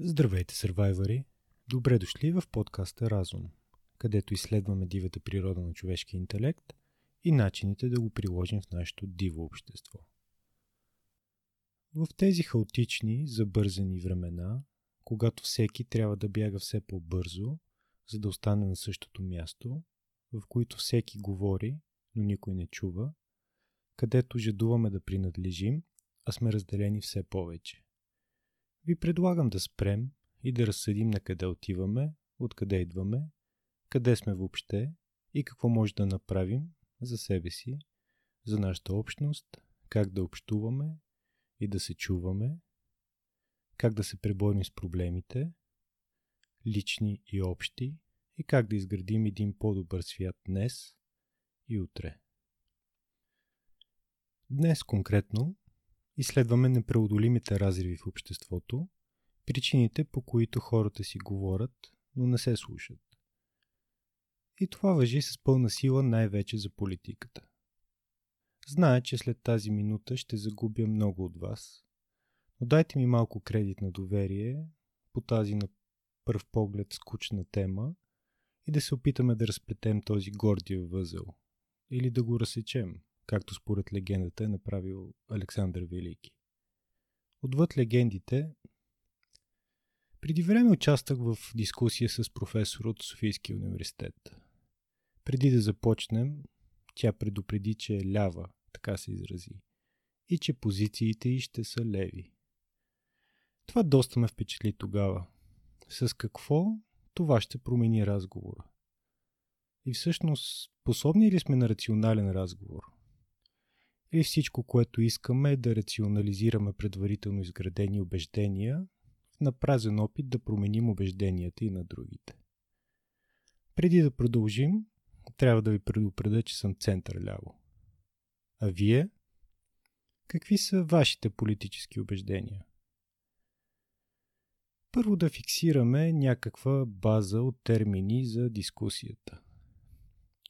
Здравейте, сървайвари! Добре дошли в подкаста Разум, където изследваме дивата природа на човешкия интелект и начините да го приложим в нашето диво общество. В тези хаотични, забързани времена, когато всеки трябва да бяга все по-бързо, за да остане на същото място, в които всеки говори, но никой не чува, където жадуваме да принадлежим, а сме разделени все повече. Ви предлагам да спрем и да разсъдим на къде отиваме, откъде идваме, къде сме въобще и какво може да направим за себе си, за нашата общност, как да общуваме и да се чуваме, как да се преборим с проблемите, лични и общи, и как да изградим един по-добър свят днес и утре. Днес конкретно изследваме непреодолимите разриви в обществото, причините по които хората си говорят, но не се слушат. И това въжи с пълна сила най-вече за политиката. Зная, че след тази минута ще загубя много от вас, но дайте ми малко кредит на доверие по тази на пръв поглед скучна тема и да се опитаме да разплетем този гордия възел или да го разсечем, както според легендата е направил Александър Велики. Отвъд легендите, преди време участвах в дискусия с професор от Софийския университет. Преди да започнем, тя предупреди, че е лява, така се изрази, и че позициите й ще са леви. Това доста ме впечатли тогава. С какво това ще промени разговора? И всъщност, способни ли сме на рационален разговор? Или всичко, което искаме е да рационализираме предварително изградени убеждения на празен опит да променим убежденията и на другите. Преди да продължим, трябва да ви предупредя, че съм център ляво. А вие? Какви са вашите политически убеждения? Първо да фиксираме някаква база от термини за дискусията.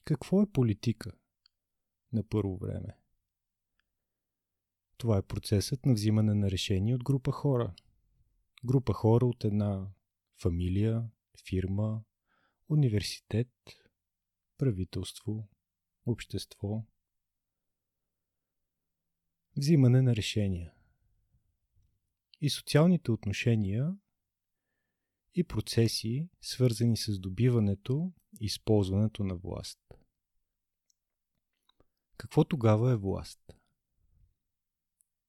Какво е политика на първо време? Това е процесът на взимане на решения от група хора. Група хора от една фамилия, фирма, университет, правителство, общество. Взимане на решения. И социалните отношения и процеси, свързани с добиването и използването на власт. Какво тогава е власт?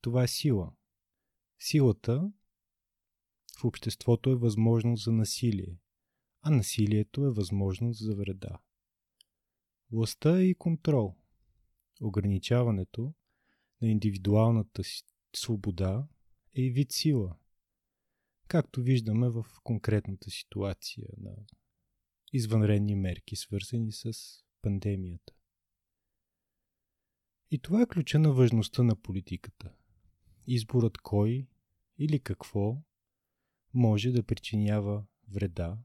Това е сила. Силата в обществото е възможност за насилие, а насилието е възможност за вреда. Властта е и контрол. Ограничаването на индивидуалната свобода е и вид сила, както виждаме в конкретната ситуация на извънредни мерки, свързани с пандемията. И това е ключа на важността на политиката. Изборът кой или какво може да причинява вреда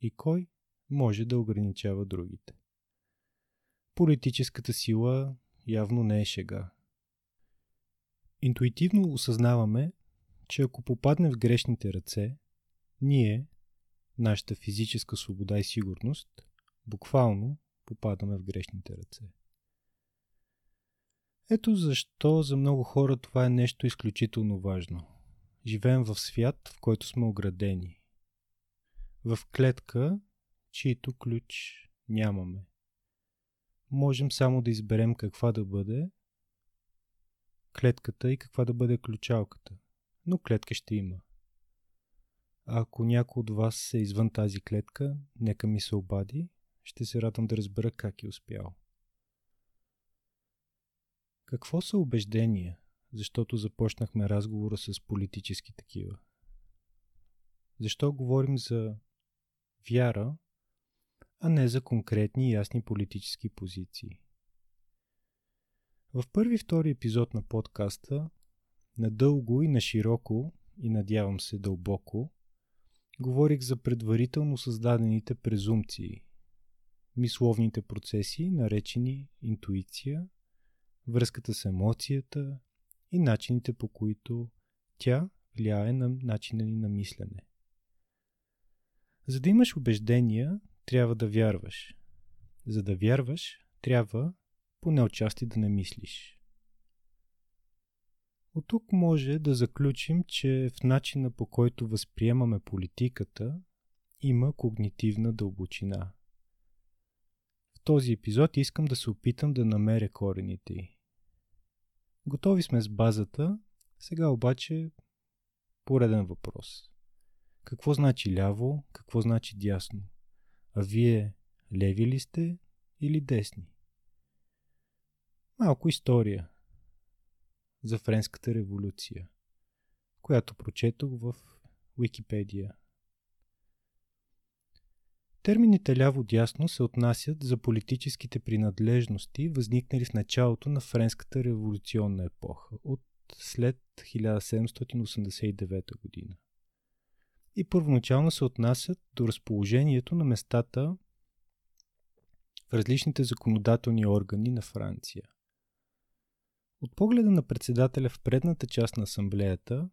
и кой може да ограничава другите. Политическата сила явно не е шега. Интуитивно осъзнаваме, че ако попадне в грешните ръце, ние, нашата физическа свобода и сигурност, буквално попадаме в грешните ръце. Ето защо за много хора това е нещо изключително важно. Живеем в свят, в който сме оградени. В клетка, чието ключ нямаме. Можем само да изберем каква да бъде клетката и каква да бъде ключалката но клетка ще има. Ако някой от вас е извън тази клетка, нека ми се обади, ще се радвам да разбера как е успял. Какво са убеждения? Защото започнахме разговора с политически такива. Защо говорим за вяра, а не за конкретни и ясни политически позиции? В първи втори епизод на подкаста Надълго и на широко, и надявам се дълбоко, говорих за предварително създадените презумпции, мисловните процеси, наречени интуиция, връзката с емоцията и начините по които тя влияе на начина ни на мислене, За да имаш убеждения, трябва да вярваш. За да вярваш, трябва поне отчасти да не мислиш. От тук може да заключим, че в начина по който възприемаме политиката има когнитивна дълбочина. В този епизод искам да се опитам да намеря корените й. Готови сме с базата, сега обаче пореден въпрос. Какво значи ляво, какво значи дясно? А вие леви ли сте или десни? Малко история за Френската революция, която прочетох в Википедия. Термините ляво-дясно се отнасят за политическите принадлежности, възникнали в началото на Френската революционна епоха, от след 1789 година. И първоначално се отнасят до разположението на местата в различните законодателни органи на Франция. От погледа на председателя в предната част на асамблеята,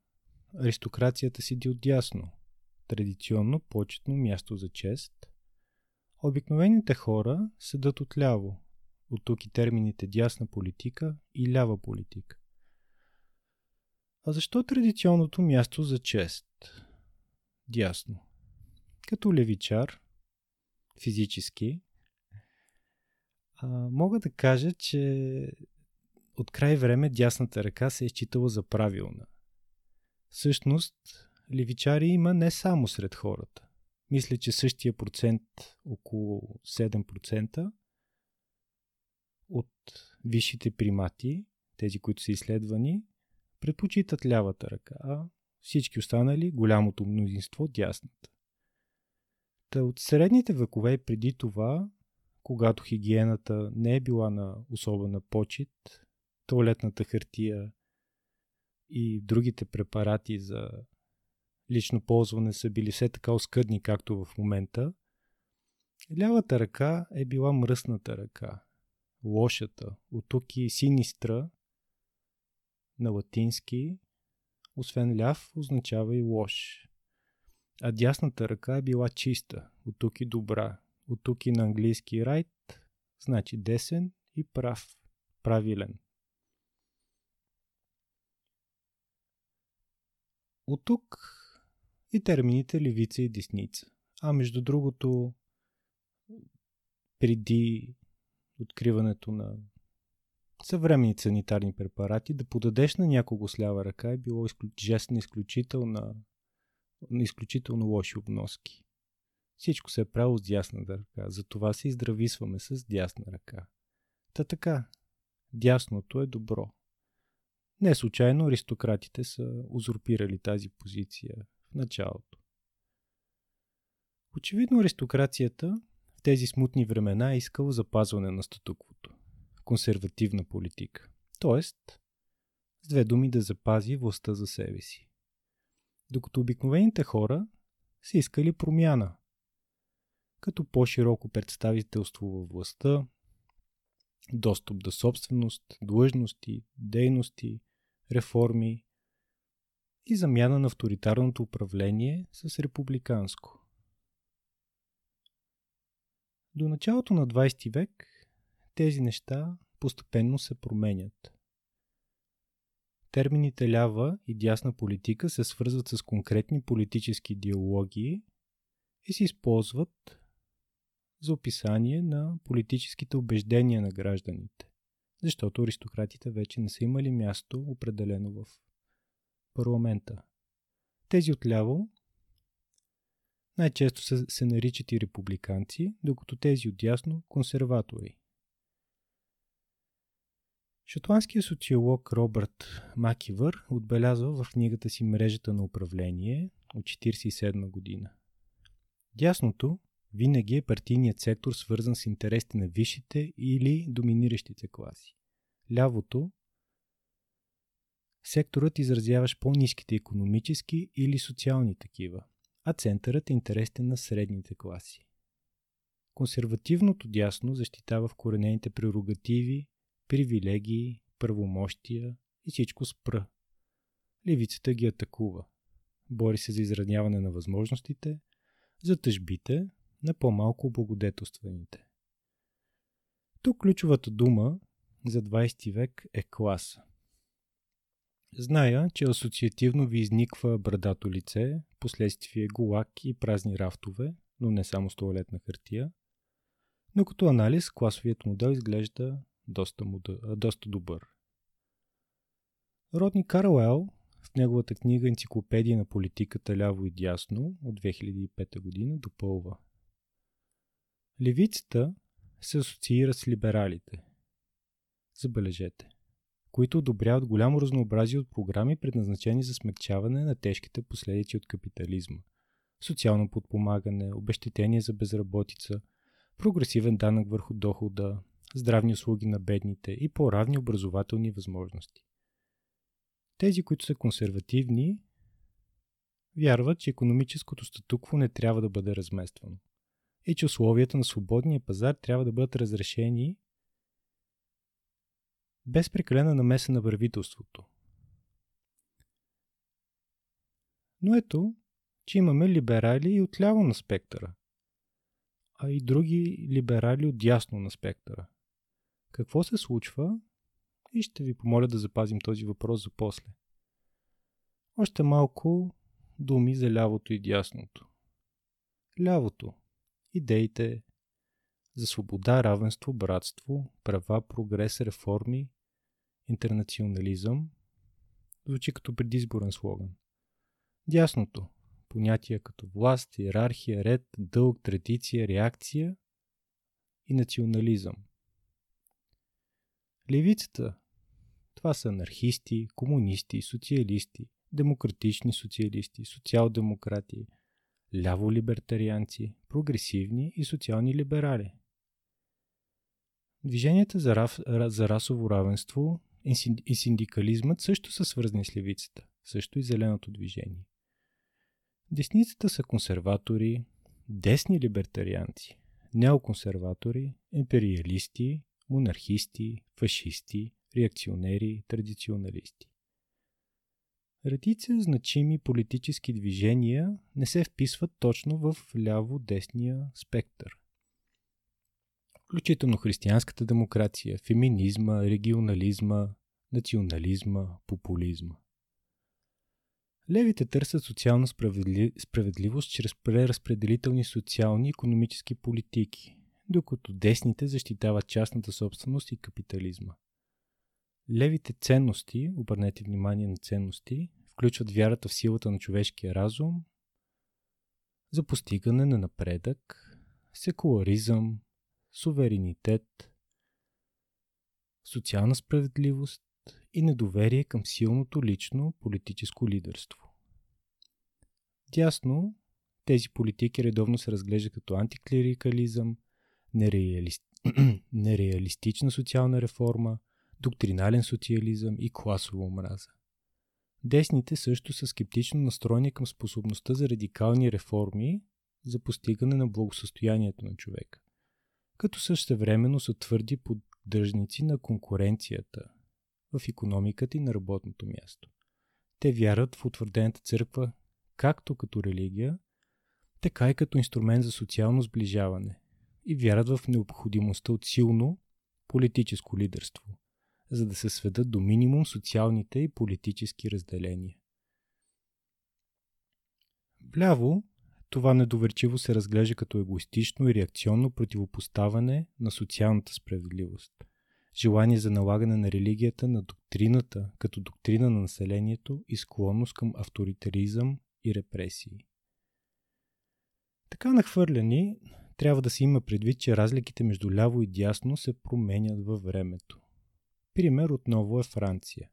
аристокрацията седи отдясно, традиционно почетно място за чест. Обикновените хора седат отляво, от тук и термините дясна политика и лява политика. А защо традиционното място за чест? Дясно. Като левичар, физически, а, мога да кажа, че от край време дясната ръка се е считала за правилна. Всъщност, левичари има не само сред хората. Мисля, че същия процент, около 7% от висшите примати, тези, които са изследвани, предпочитат лявата ръка, а всички останали, голямото мнозинство, дясната. Та от средните векове преди това, когато хигиената не е била на особена почет, туалетната хартия и другите препарати за лично ползване са били все така оскъдни, както в момента, лявата ръка е била мръсната ръка, лошата, от тук и синистра на латински, освен ляв, означава и лош. А дясната ръка е била чиста, от тук и добра. От тук и на английски right, значи десен и прав, правилен. От тук и термините левица и десница. А между другото, преди откриването на съвременни санитарни препарати, да подадеш на някого с лява ръка е било жест на изключително, на изключително лоши обноски. Всичко се е правило с дясна ръка, затова се издрависваме с дясна ръка. Та така, дясното е добро. Не случайно аристократите са узурпирали тази позиция началото. Очевидно аристокрацията в тези смутни времена е искала запазване на статуквото консервативна политика. Тоест, с две думи да запази властта за себе си. Докато обикновените хора са искали промяна, като по-широко представителство във властта, достъп до собственост, длъжности, дейности, реформи и замяна на авторитарното управление с републиканско. До началото на 20 век тези неща постепенно се променят. Термините лява и дясна политика се свързват с конкретни политически идеологии и се използват за описание на политическите убеждения на гражданите, защото аристократите вече не са имали място определено в парламента. Тези отляво най-често се, се наричат и републиканци, докато тези отдясно консерватори. Шотландският социолог Робърт Макивър отбелязва в книгата си Мрежата на управление от 1947 година. Дясното винаги е партийният сектор свързан с интересите на висшите или доминиращите класи. Лявото секторът изразяваш по-низките економически или социални такива, а центърът е интересите на средните класи. Консервативното дясно защитава вкоренените прерогативи привилегии, правомощия и всичко спра. Левицата ги атакува. Бори се за изравняване на възможностите, за тъжбите на по-малко облагодетелстваните. Тук ключовата дума за 20 век е класа. Зная, че асоциативно ви изниква брадато лице, последствие гулак и празни рафтове, но не само с туалетна хартия. Но като анализ, класовият модел изглежда доста, модел, доста добър. Родни Каруел в неговата книга Енциклопедия на политиката ляво и дясно от 2005 година допълва. Левицата се асоциира с либералите. Забележете които одобряват голямо разнообразие от програми, предназначени за смягчаване на тежките последици от капитализма. Социално подпомагане, обещетение за безработица, прогресивен данък върху дохода, здравни услуги на бедните и по-равни образователни възможности. Тези, които са консервативни, вярват, че економическото статукво не трябва да бъде размествано и че условията на свободния пазар трябва да бъдат разрешени без прекалена намеса на правителството. Но ето, че имаме либерали и отляво на спектъра, а и други либерали от дясно на спектъра. Какво се случва? И ще ви помоля да запазим този въпрос за после. Още малко думи за лявото и дясното. Лявото. Идеите за свобода, равенство, братство, права, прогрес, реформи, интернационализъм, звучи като предизборен слоган. Дясното понятия като власт, иерархия, ред, дълг, традиция, реакция и национализъм. Левицата това са анархисти, комунисти, социалисти, демократични социалисти, социал-демократи, ляво-либертарианци, прогресивни и социални либерали. Движенията за, раф, за расово равенство и синдикализмът също са свързани с левицата, също и зеленото движение. Десницата са консерватори, десни либертарианци, неоконсерватори, империалисти, монархисти, фашисти, реакционери, традиционалисти. Редица значими политически движения не се вписват точно в ляво-десния спектър включително християнската демокрация, феминизма, регионализма, национализма, популизма. Левите търсят социална справедливост чрез преразпределителни социални и економически политики, докато десните защитават частната собственост и капитализма. Левите ценности, обърнете внимание на ценности, включват вярата в силата на човешкия разум за постигане на напредък, секуларизъм, суверенитет, социална справедливост и недоверие към силното лично политическо лидерство. Дясно тези политики редовно се разглеждат като антиклерикализъм, нереалист... нереалистична социална реформа, доктринален социализъм и класова омраза. Десните също са скептично настроени към способността за радикални реформи за постигане на благосъстоянието на човека като същевременно са твърди поддръжници на конкуренцията в економиката и на работното място. Те вярват в утвърдената църква както като религия, така и като инструмент за социално сближаване и вярват в необходимостта от силно политическо лидерство, за да се сведат до минимум социалните и политически разделения. Вляво това недоверчиво се разглежда като егоистично и реакционно противопоставане на социалната справедливост. Желание за налагане на религията на доктрината като доктрина на населението и склонност към авторитаризъм и репресии. Така нахвърляни, трябва да се има предвид, че разликите между ляво и дясно се променят във времето. Пример отново е Франция.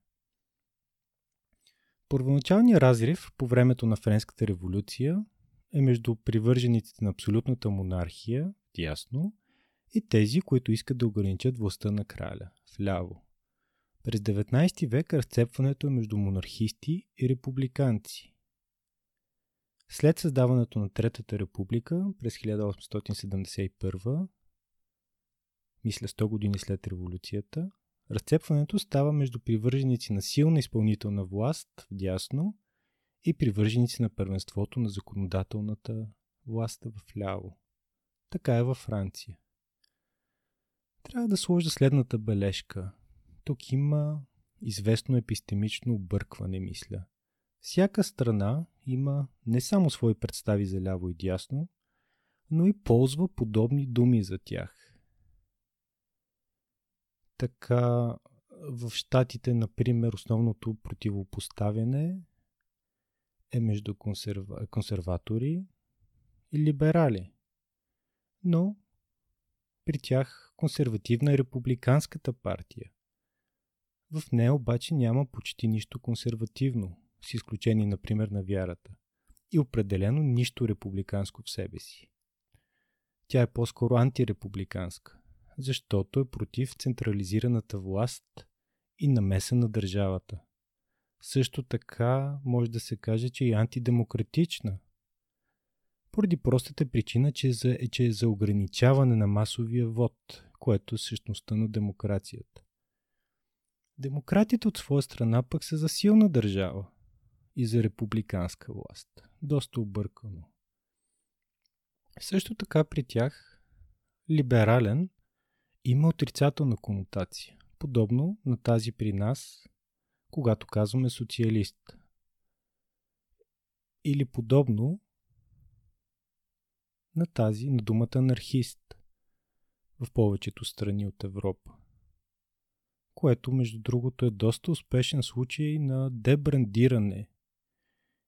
Първоначалният разрив по времето на Френската революция е между привържениците на абсолютната монархия, ясно, и тези, които искат да ограничат властта на краля, вляво. През 19 век разцепването е между монархисти и републиканци. След създаването на Третата република през 1871, мисля 100 години след революцията, разцепването става между привърженици на силна изпълнителна власт, вдясно, и привърженици на първенството на законодателната властта в ляво. Така е във Франция. Трябва да сложа следната бележка. Тук има известно епистемично объркване, мисля. Всяка страна има не само свои представи за ляво и дясно, но и ползва подобни думи за тях. Така, в щатите, например, основното противопоставяне е между консерва... консерватори и либерали. Но при тях консервативна е републиканската партия. В нея обаче няма почти нищо консервативно, с изключение, например, на вярата. И определено нищо републиканско в себе си. Тя е по-скоро антирепубликанска, защото е против централизираната власт и намеса на държавата. Също така може да се каже, че е антидемократична. Поради простата причина, че е за, е, че е за ограничаване на масовия вод, което е същността на демокрацията. Демократите от своя страна пък са за силна държава и за републиканска власт. Доста объркано. Също така при тях либерален има отрицателна конотация, подобно на тази при нас, когато казваме социалист. Или подобно на тази, на думата анархист в повечето страни от Европа. Което, между другото, е доста успешен случай на дебрандиране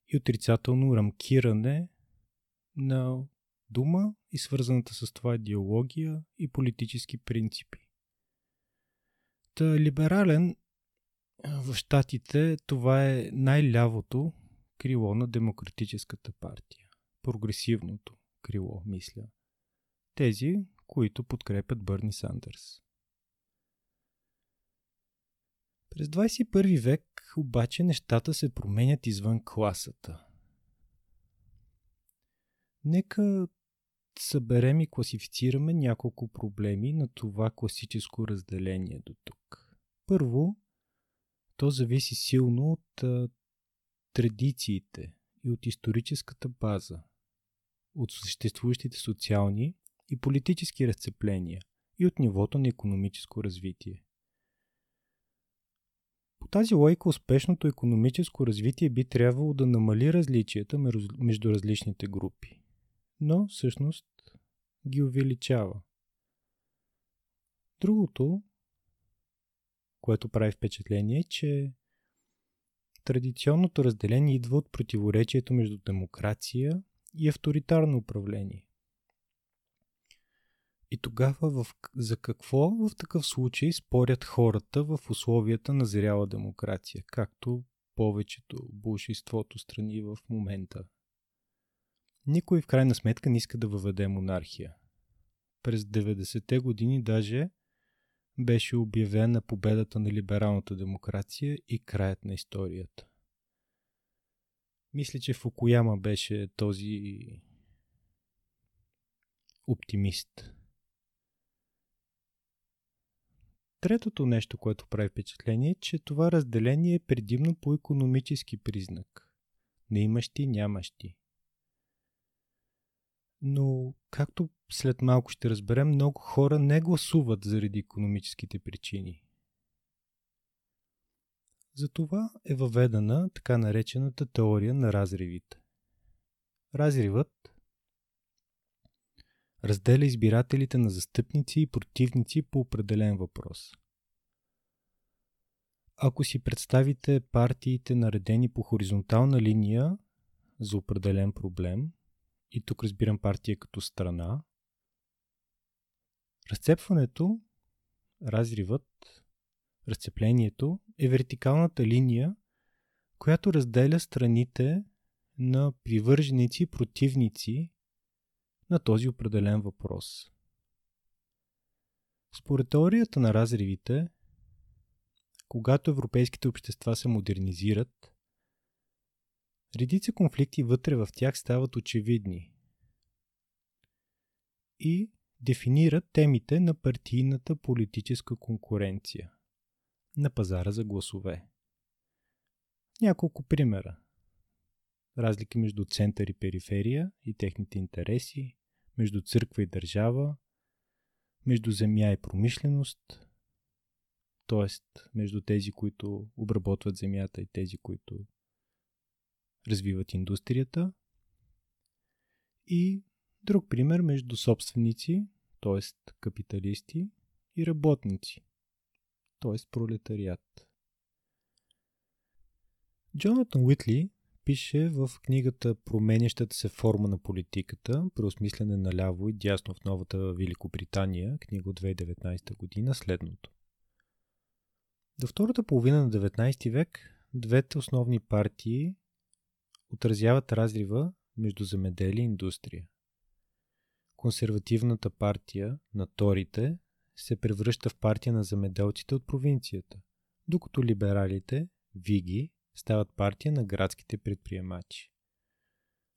и отрицателно рамкиране на дума и свързаната с това идеология и политически принципи. Та либерален в Штатите това е най-лявото крило на Демократическата партия. Прогресивното крило, мисля. Тези, които подкрепят Бърни Сандърс. През 21 век обаче нещата се променят извън класата. Нека съберем и класифицираме няколко проблеми на това класическо разделение до тук. Първо, то зависи силно от а, традициите и от историческата база, от съществуващите социални и политически разцепления и от нивото на економическо развитие. По тази лойка успешното економическо развитие би трябвало да намали различията между различните групи но всъщност ги увеличава. Другото, което прави впечатление е, че традиционното разделение идва от противоречието между демокрация и авторитарно управление. И тогава в, за какво в такъв случай спорят хората в условията на зряла демокрация, както повечето большинството страни в момента никой в крайна сметка не иска да въведе монархия. През 90-те години даже беше обявена победата на либералната демокрация и краят на историята. Мисля, че Фукуяма беше този оптимист. Третото нещо, което прави впечатление е, че това разделение е предимно по економически признак. Не имащи, нямащи. Но, както след малко ще разберем, много хора не гласуват заради економическите причини. Затова е въведена така наречената теория на разривите. Разривът разделя избирателите на застъпници и противници по определен въпрос. Ако си представите партиите наредени по хоризонтална линия за определен проблем – и тук разбирам партия като страна, разцепването, разривът, разцеплението е вертикалната линия, която разделя страните на привърженици и противници на този определен въпрос. Според теорията на разривите, когато европейските общества се модернизират, Редица конфликти вътре в тях стават очевидни и дефинират темите на партийната политическа конкуренция на пазара за гласове. Няколко примера. разлики между център и периферия и техните интереси, между църква и държава, между земя и промишленост, т.е. между тези, които обработват земята и тези, които развиват индустрията. И друг пример между собственици, т.е. капиталисти и работници, т.е. пролетариат. Джонатан Уитли пише в книгата Променящата се форма на политиката, преосмислене наляво и дясно в новата Великобритания, книга от 2019 година, следното. До втората половина на 19 век двете основни партии отразяват разрива между земеделие и индустрия. Консервативната партия на Торите се превръща в партия на земеделците от провинцията, докато либералите, Виги, стават партия на градските предприемачи.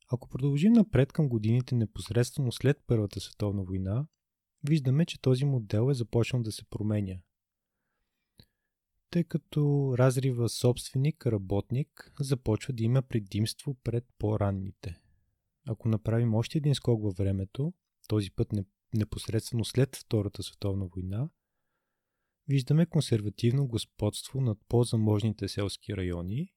Ако продължим напред към годините непосредствено след Първата световна война, виждаме, че този модел е започнал да се променя. Тъй като разрива собственик-работник започва да има предимство пред по-ранните. Ако направим още един скок във времето, този път непосредствено след Втората световна война, виждаме консервативно господство над по-заможните селски райони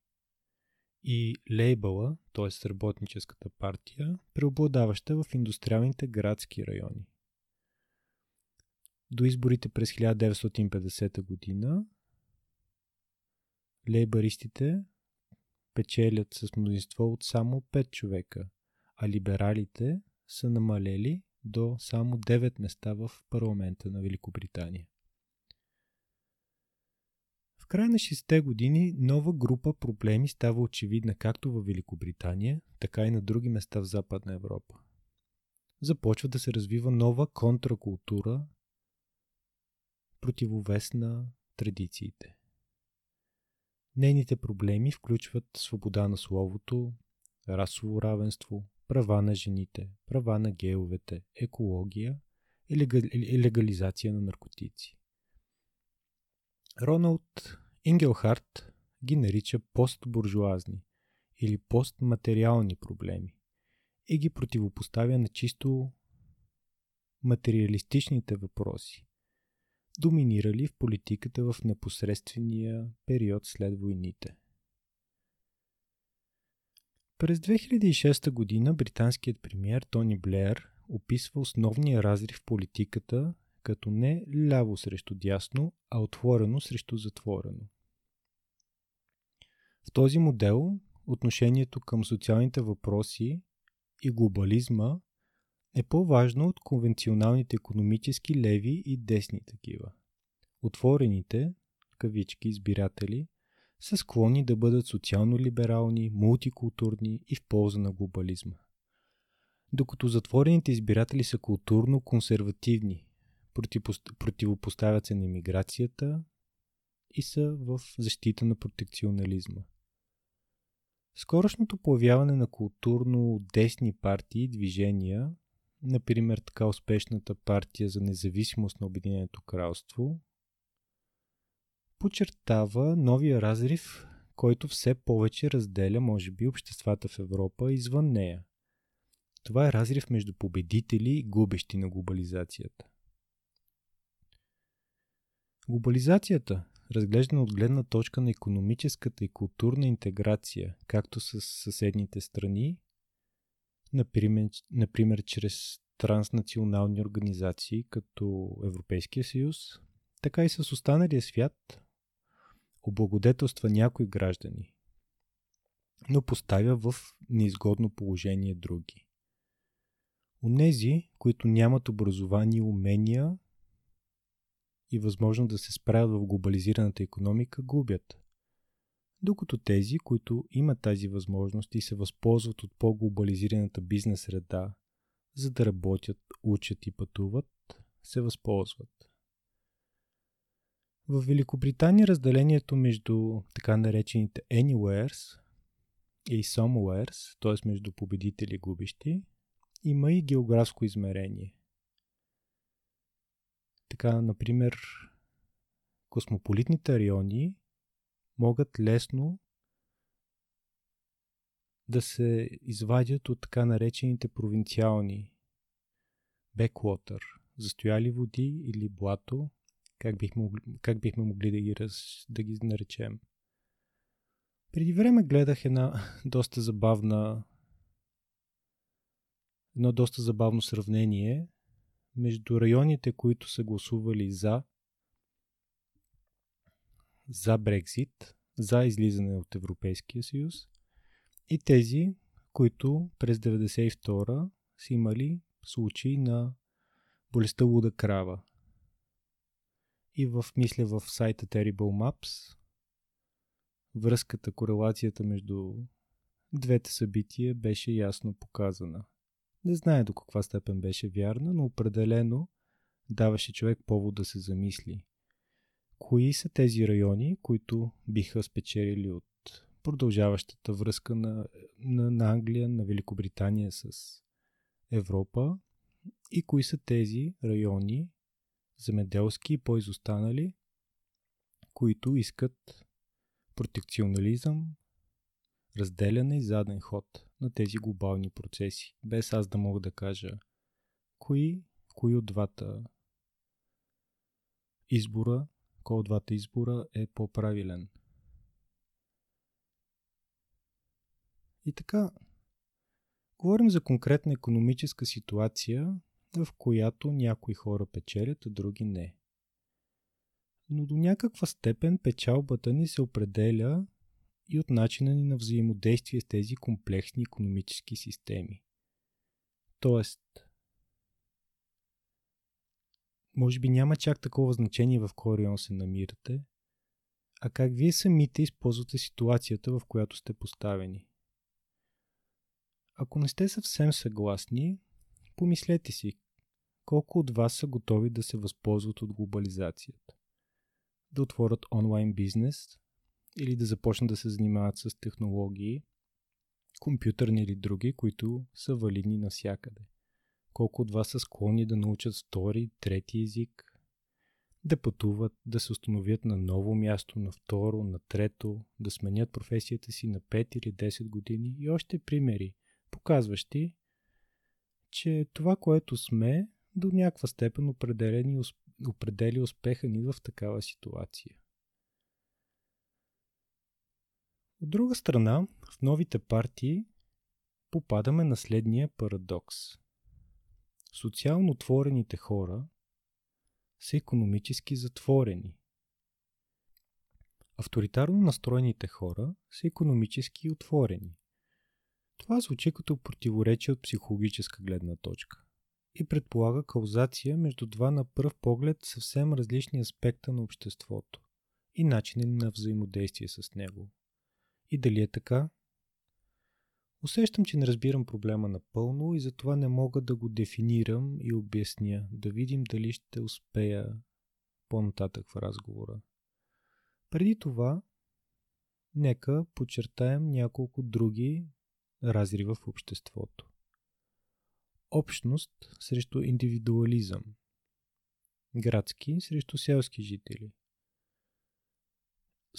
и лейбъла, т.е. работническата партия, преобладаваща в индустриалните градски райони. До изборите през 1950 година лейбаристите печелят с мнозинство от само 5 човека, а либералите са намалели до само 9 места в парламента на Великобритания края на 60-те години нова група проблеми става очевидна както в Великобритания, така и на други места в Западна Европа. Започва да се развива нова контракултура, противовес на традициите. Нейните проблеми включват свобода на словото, расово равенство, права на жените, права на геовете, екология и легализация на наркотици. Роналд Ингелхарт ги нарича постбуржуазни или постматериални проблеми и ги противопоставя на чисто материалистичните въпроси, доминирали в политиката в непосредствения период след войните. През 2006 година британският премьер Тони Блеер описва основния разрив в политиката като не ляво срещу дясно, а отворено срещу затворено. В този модел отношението към социалните въпроси и глобализма е по-важно от конвенционалните економически леви и десни такива. Отворените, кавички, избиратели, са склонни да бъдат социално-либерални, мултикултурни и в полза на глобализма. Докато затворените избиратели са културно-консервативни противопоставят се на иммиграцията и са в защита на протекционализма. Скорошното появяване на културно десни партии и движения, например така успешната партия за независимост на Обединеното кралство, подчертава новия разрив, който все повече разделя, може би, обществата в Европа извън нея. Това е разрив между победители и губещи на глобализацията. Глобализацията, разглеждана от гледна точка на економическата и културна интеграция, както с съседните страни, например, например чрез транснационални организации като Европейския съюз, така и с останалия свят, облагодетелства някои граждани, но поставя в неизгодно положение други. Онези, които нямат образование и умения, и възможно да се справят в глобализираната економика, губят. Докато тези, които имат тази възможност и се възползват от по-глобализираната бизнес среда, за да работят, учат и пътуват, се възползват. В Великобритания разделението между така наречените anywheres и somewheres, т.е. между победители и губещи, има и географско измерение. Така, например, космополитните райони могат лесно да се извадят от така наречените провинциални беклотър, застояли води или блато, как бихме, как бихме могли да ги, раз, да ги наречем. Преди време гледах една доста забавна едно доста забавно сравнение между районите, които са гласували за за Брекзит, за излизане от Европейския съюз и тези, които през 92 са имали случаи на болестта луда крава. И в, мисля, в сайта Terrible Maps връзката, корелацията между двете събития беше ясно показана. Не знае до каква степен беше вярна, но определено даваше човек повод да се замисли. Кои са тези райони, които биха спечелили от продължаващата връзка на, на, на Англия, на Великобритания с Европа? И кои са тези райони, земеделски и по-изостанали, които искат протекционализъм, разделяне и заден ход на тези глобални процеси, без аз да мога да кажа кои, кои от двата избора, кой от двата избора е по-правилен. И така, говорим за конкретна економическа ситуация, в която някои хора печелят, а други не. Но до някаква степен печалбата ни се определя и от начина ни на взаимодействие с тези комплексни економически системи. Тоест, може би няма чак такова значение в кой район се намирате, а как вие самите използвате ситуацията, в която сте поставени. Ако не сте съвсем съгласни, помислете си колко от вас са готови да се възползват от глобализацията. Да отворят онлайн бизнес, или да започнат да се занимават с технологии, компютърни или други, които са валидни навсякъде. Колко от вас са склонни да научат втори, трети език, да пътуват, да се установят на ново място, на второ, на трето, да сменят професията си на 5 или 10 години и още примери, показващи, че това, което сме, до някаква степен определя успеха ни в такава ситуация. От друга страна, в новите партии попадаме на следния парадокс. Социално отворените хора са економически затворени. Авторитарно настроените хора са економически отворени. Това звучи като противоречие от психологическа гледна точка и предполага каузация между два на пръв поглед съвсем различни аспекта на обществото и начини на взаимодействие с него. И дали е така? Усещам, че не разбирам проблема напълно и затова не мога да го дефинирам и обясня. Да видим дали ще успея по-нататък в разговора. Преди това, нека подчертаем няколко други разрива в обществото. Общност срещу индивидуализъм. Градски срещу селски жители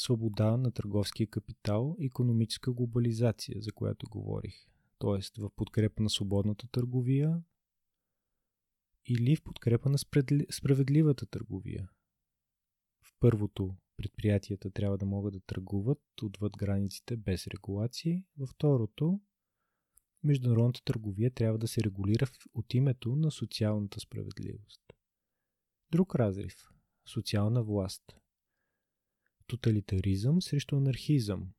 свобода на търговския капитал и економическа глобализация, за която говорих. Тоест в подкрепа на свободната търговия или в подкрепа на справедливата търговия. В първото предприятията трябва да могат да търгуват отвъд границите без регулации. Във второто международната търговия трябва да се регулира от името на социалната справедливост. Друг разрив – социална власт – тоталитаризъм срещу анархизъм.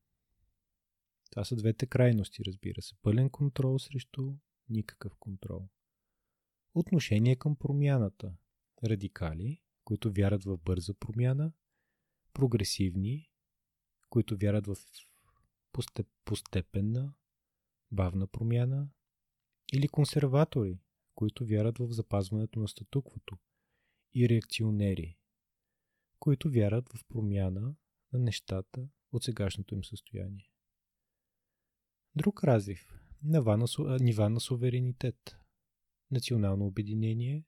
Това са двете крайности, разбира се. Пълен контрол срещу никакъв контрол. Отношение към промяната. Радикали, които вярат в бърза промяна, прогресивни, които вярат в постепенна, бавна промяна, или консерватори, които вярат в запазването на статуквото, и реакционери, които вярат в промяна на нещата от сегашното им състояние. Друг разрив – нива на, суверенитет. Национално обединение.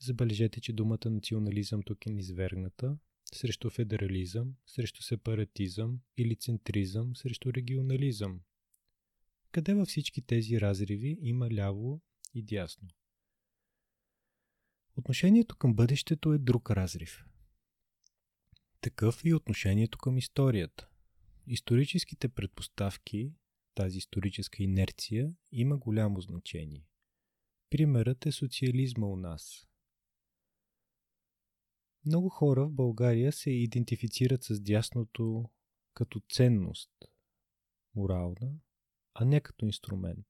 Забележете, че думата национализъм тук е низвергната срещу федерализъм, срещу сепаратизъм или центризъм, срещу регионализъм. къде във всички тези разриви има ляво и дясно. Отношението към бъдещето е друг разрив. Такъв и отношението към историята. Историческите предпоставки, тази историческа инерция, има голямо значение. Примерът е социализма у нас. Много хора в България се идентифицират с дясното като ценност, морална, а не като инструмент.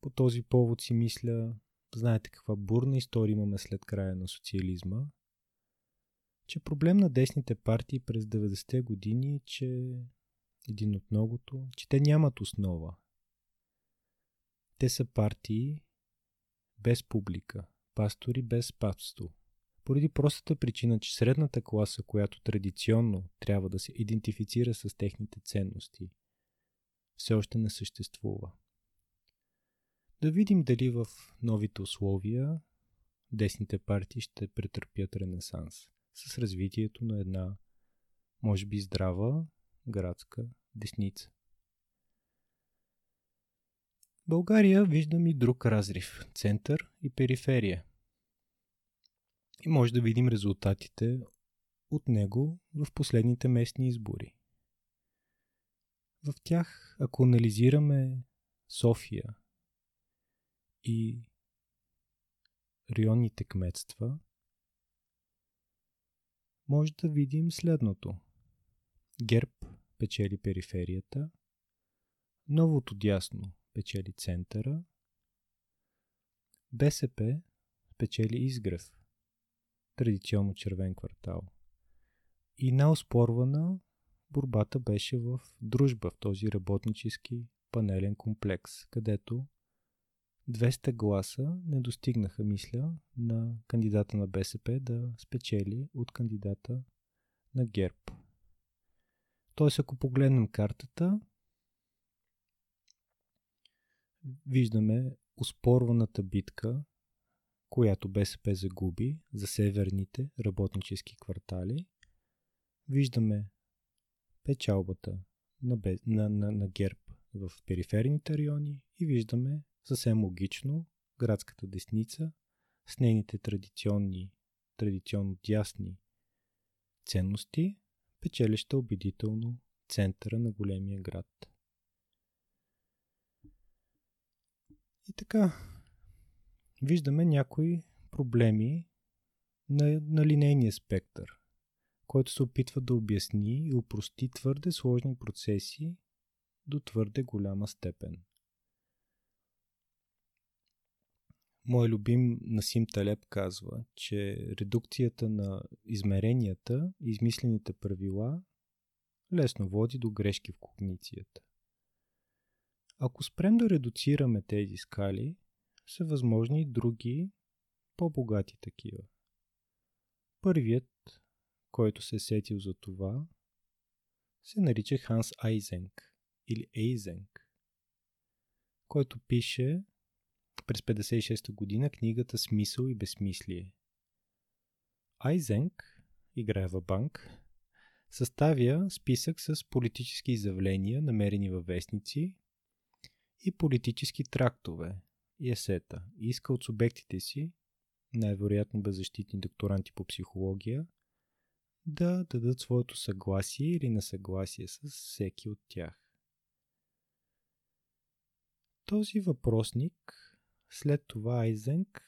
По този повод си мисля, знаете каква бурна история имаме след края на социализма, че проблем на десните партии през 90-те години е, че един от многото, че те нямат основа. Те са партии без публика, пастори без папство. Поради простата причина, че средната класа, която традиционно трябва да се идентифицира с техните ценности, все още не съществува. Да видим дали в новите условия десните партии ще претърпят ренесанс с развитието на една, може би, здрава градска десница. България виждам и друг разрив – център и периферия. И може да видим резултатите от него в последните местни избори. В тях, ако анализираме София и районните кметства, може да видим следното. ГЕРБ печели периферията, новото дясно печели центъра, БСП печели изгрев, традиционно червен квартал. И неоспорвана борбата беше в дружба в този работнически панелен комплекс, където 200 гласа не достигнаха, мисля, на кандидата на БСП да спечели от кандидата на ГЕРБ. Тоест, ако погледнем картата, виждаме успорваната битка, която БСП загуби за северните работнически квартали. Виждаме печалбата на, на, на, на ГЕРБ в периферните райони и виждаме съвсем логично градската десница с нейните традиционни, традиционно дясни ценности, печелища убедително центъра на големия град. И така, виждаме някои проблеми на, на линейния спектър, който се опитва да обясни и упрости твърде сложни процеси до твърде голяма степен. Мой любим Насим Талеб казва, че редукцията на измеренията и измислените правила лесно води до грешки в когницията. Ако спрем да редуцираме тези скали, са възможни и други по-богати такива. Първият, който се е сетил за това, се нарича Ханс Айзенк или Ейзенк, който пише през 56 година книгата Смисъл и безсмислие. Айзенк играе в банк, съставя списък с политически изявления, намерени във вестници и политически трактове и есета. Иска от субектите си, най-вероятно беззащитни докторанти по психология, да дадат своето съгласие или несъгласие с всеки от тях. Този въпросник след това Айзенк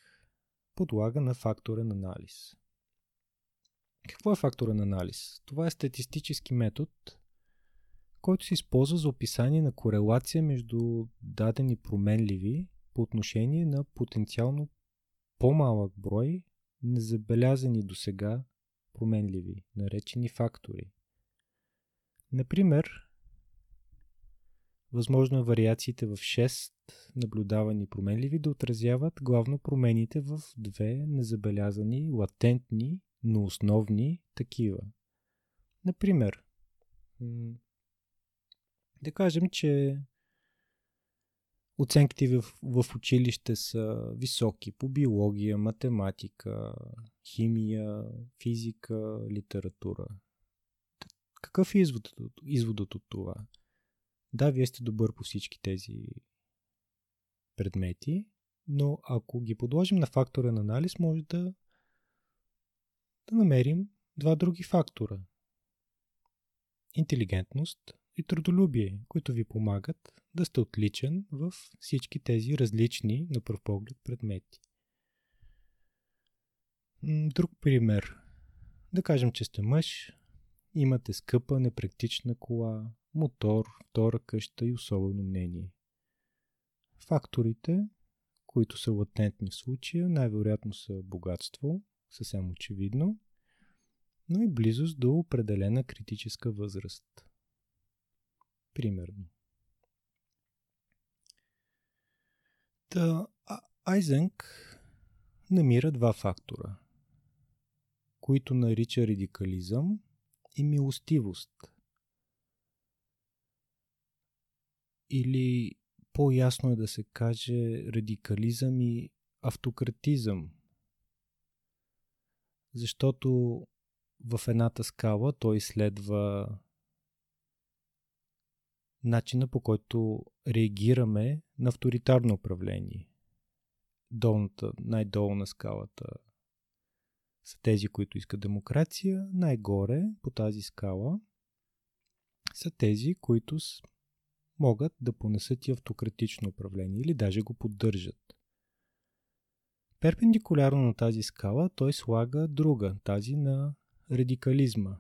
подлага на факторен анализ. Какво е факторен анализ? Това е статистически метод, който се използва за описание на корелация между дадени променливи по отношение на потенциално по-малък брой незабелязани до сега променливи, наречени фактори. Например, Възможно е вариациите в 6 наблюдавани променливи да отразяват главно промените в две незабелязани, латентни, но основни такива. Например, да кажем, че оценките в, в училище са високи по биология, математика, химия, физика, литература. Какъв е изводът, изводът от това? Да, вие сте добър по всички тези предмети, но ако ги подложим на факторен анализ, може да, да намерим два други фактора. Интелигентност и трудолюбие, които ви помагат да сте отличен в всички тези различни на пръв поглед предмети. Друг пример. Да кажем, че сте мъж, имате скъпа, непрактична кола, мотор, втора къща и особено мнение. Факторите, които са латентни в случая, най-вероятно са богатство, съвсем очевидно, но и близост до определена критическа възраст. Примерно. Та, Айзенк намира два фактора, които нарича радикализъм и милостивост. Или по-ясно е да се каже радикализъм и автократизъм. Защото в едната скала той следва начина по който реагираме на авторитарно управление. Долната, най-долу на скалата са тези, които искат демокрация. Най-горе по тази скала са тези, които могат да понесат и автократично управление или даже го поддържат. Перпендикулярно на тази скала той слага друга, тази на радикализма.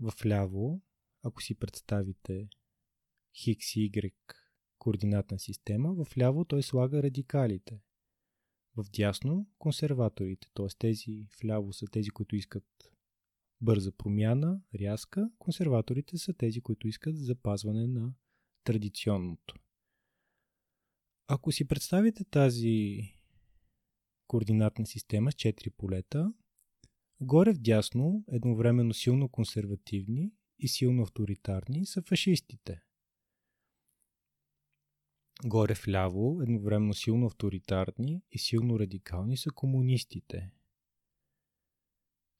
В ляво, ако си представите Хикс и Y координатна система, в ляво той слага радикалите. В дясно консерваторите, т.е. тези вляво са тези, които искат бърза промяна, рязка. Консерваторите са тези, които искат запазване на традиционното. Ако си представите тази координатна система с 4 полета, горе в дясно, едновременно силно консервативни и силно авторитарни са фашистите. Горе в ляво, едновременно силно авторитарни и силно радикални са комунистите.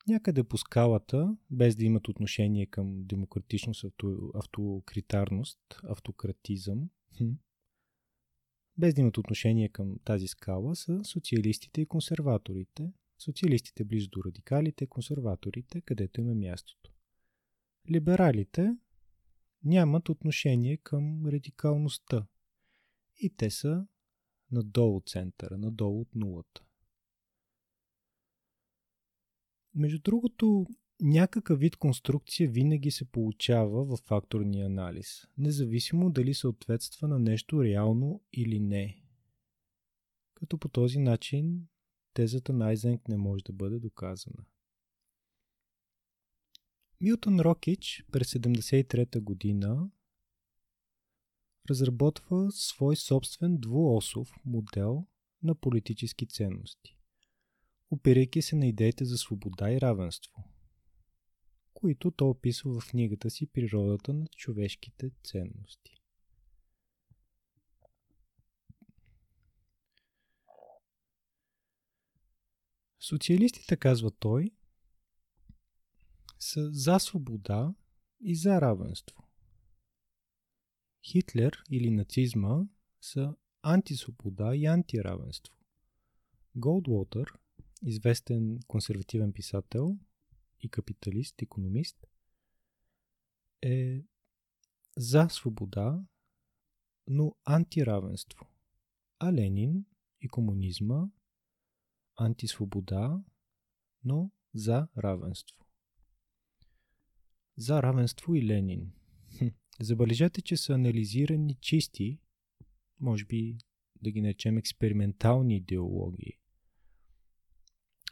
Някъде по скалата, без да имат отношение към демократичност, авто, автокритарност, автократизъм, без да имат отношение към тази скала, са социалистите и консерваторите. Социалистите близо до радикалите, консерваторите, където им е мястото. Либералите нямат отношение към радикалността. И те са надолу центъра, надолу от нулата. Между другото, някакъв вид конструкция винаги се получава в факторния анализ, независимо дали съответства на нещо реално или не. Като по този начин тезата на Айзенк не може да бъде доказана. Милтон Рокич през 73 година разработва свой собствен двуосов модел на политически ценности, опирайки се на идеите за свобода и равенство, които той описва в книгата си Природата на човешките ценности. Социалистите, казва той, са за свобода и за равенство. Хитлер или нацизма са антисвобода и антиравенство. Голдвотър, известен консервативен писател и капиталист, економист, е за свобода, но антиравенство. А Ленин и комунизма антисвобода, но за равенство. За равенство и Ленин. Забележете, че са анализирани чисти, може би да ги наречем експериментални идеологии.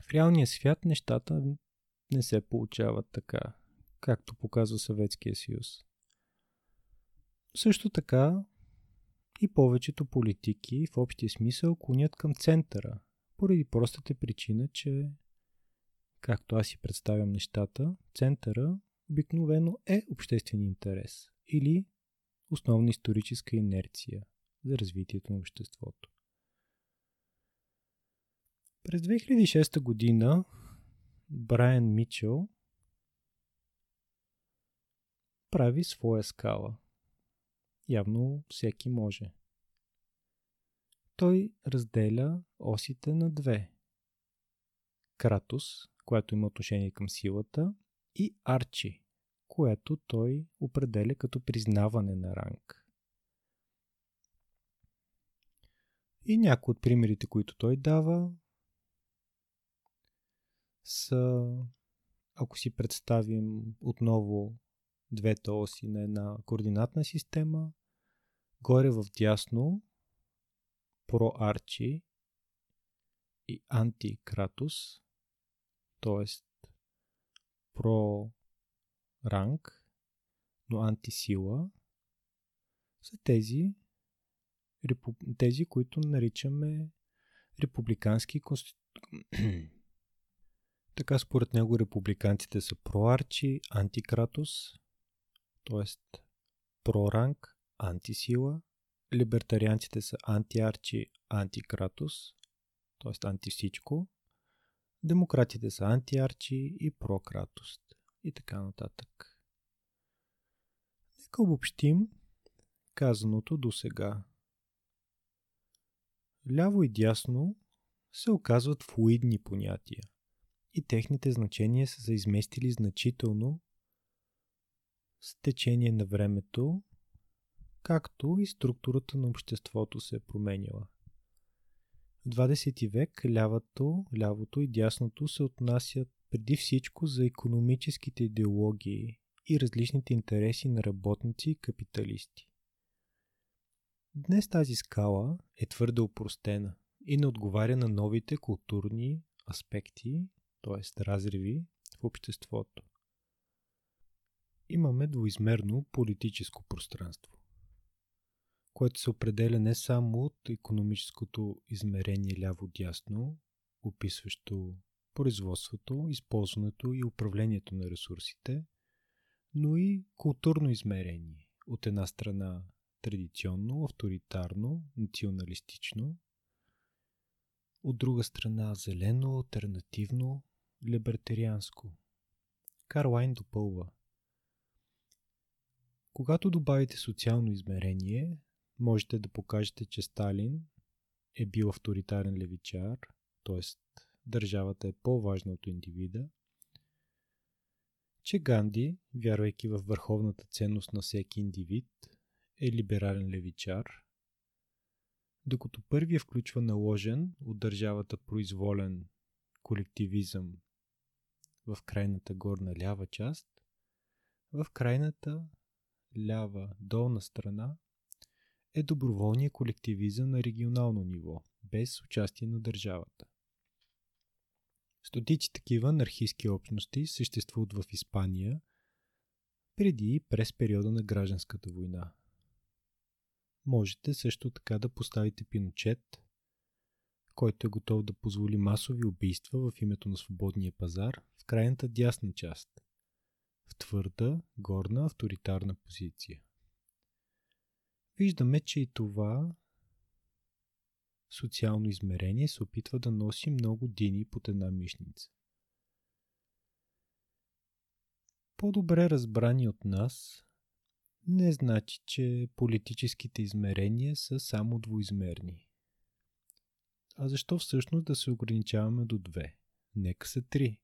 В реалния свят нещата не се получават така, както показва Съветския съюз. Също така и повечето политики в общия смисъл клонят към центъра, поради простата причина, че както аз си представям нещата, центъра обикновено е обществен интерес или основна историческа инерция за развитието на обществото. През 2006 година Брайан Мичел прави своя скала, явно всеки може. Той разделя осите на две. Кратус, която има отношение към силата, и Арчи, което той определя като признаване на ранг. И някои от примерите, които той дава, са, ако си представим отново двете оси на една координатна система, горе в дясно проарчи и антикратус, т.е. про ранг, но антисила, са тези, тези които наричаме републикански конституции. така според него републиканците са проарчи, антикратус, т.е. проранг, антисила, либертарианците са антиарчи, антикратус, т.е. антивсичко, демократите са антиарчи и прократус и така нататък. Нека обобщим казаното до сега. Ляво и дясно се оказват флуидни понятия и техните значения са се изместили значително с течение на времето, както и структурата на обществото се е променяла. В 20 век лявото, лявото и дясното се отнасят преди всичко за економическите идеологии и различните интереси на работници и капиталисти. Днес тази скала е твърде упростена и не отговаря на новите културни аспекти, т.е. разриви в обществото. Имаме двоизмерно политическо пространство, което се определя не само от економическото измерение ляво-дясно, описващо производството, използването и управлението на ресурсите, но и културно измерение. От една страна традиционно, авторитарно, националистично, от друга страна зелено, альтернативно, либертарианско. Карлайн допълва. Когато добавите социално измерение, можете да покажете, че Сталин е бил авторитарен левичар, т.е. държавата е по-важна от индивида, че Ганди, вярвайки в върховната ценност на всеки индивид, е либерален левичар, докато първия включва наложен от държавата произволен колективизъм в крайната горна лява част, в крайната лява долна страна е доброволния колективизъм на регионално ниво, без участие на държавата. Стотици такива анархистски общности съществуват в Испания преди и през периода на гражданската война. Можете също така да поставите Пиночет, който е готов да позволи масови убийства в името на свободния пазар в крайната дясна част, в твърда, горна, авторитарна позиция. Виждаме, че и това социално измерение се опитва да носи много дини под една мишница. По-добре разбрани от нас не значи, че политическите измерения са само двоизмерни. А защо всъщност да се ограничаваме до две? Нека са три.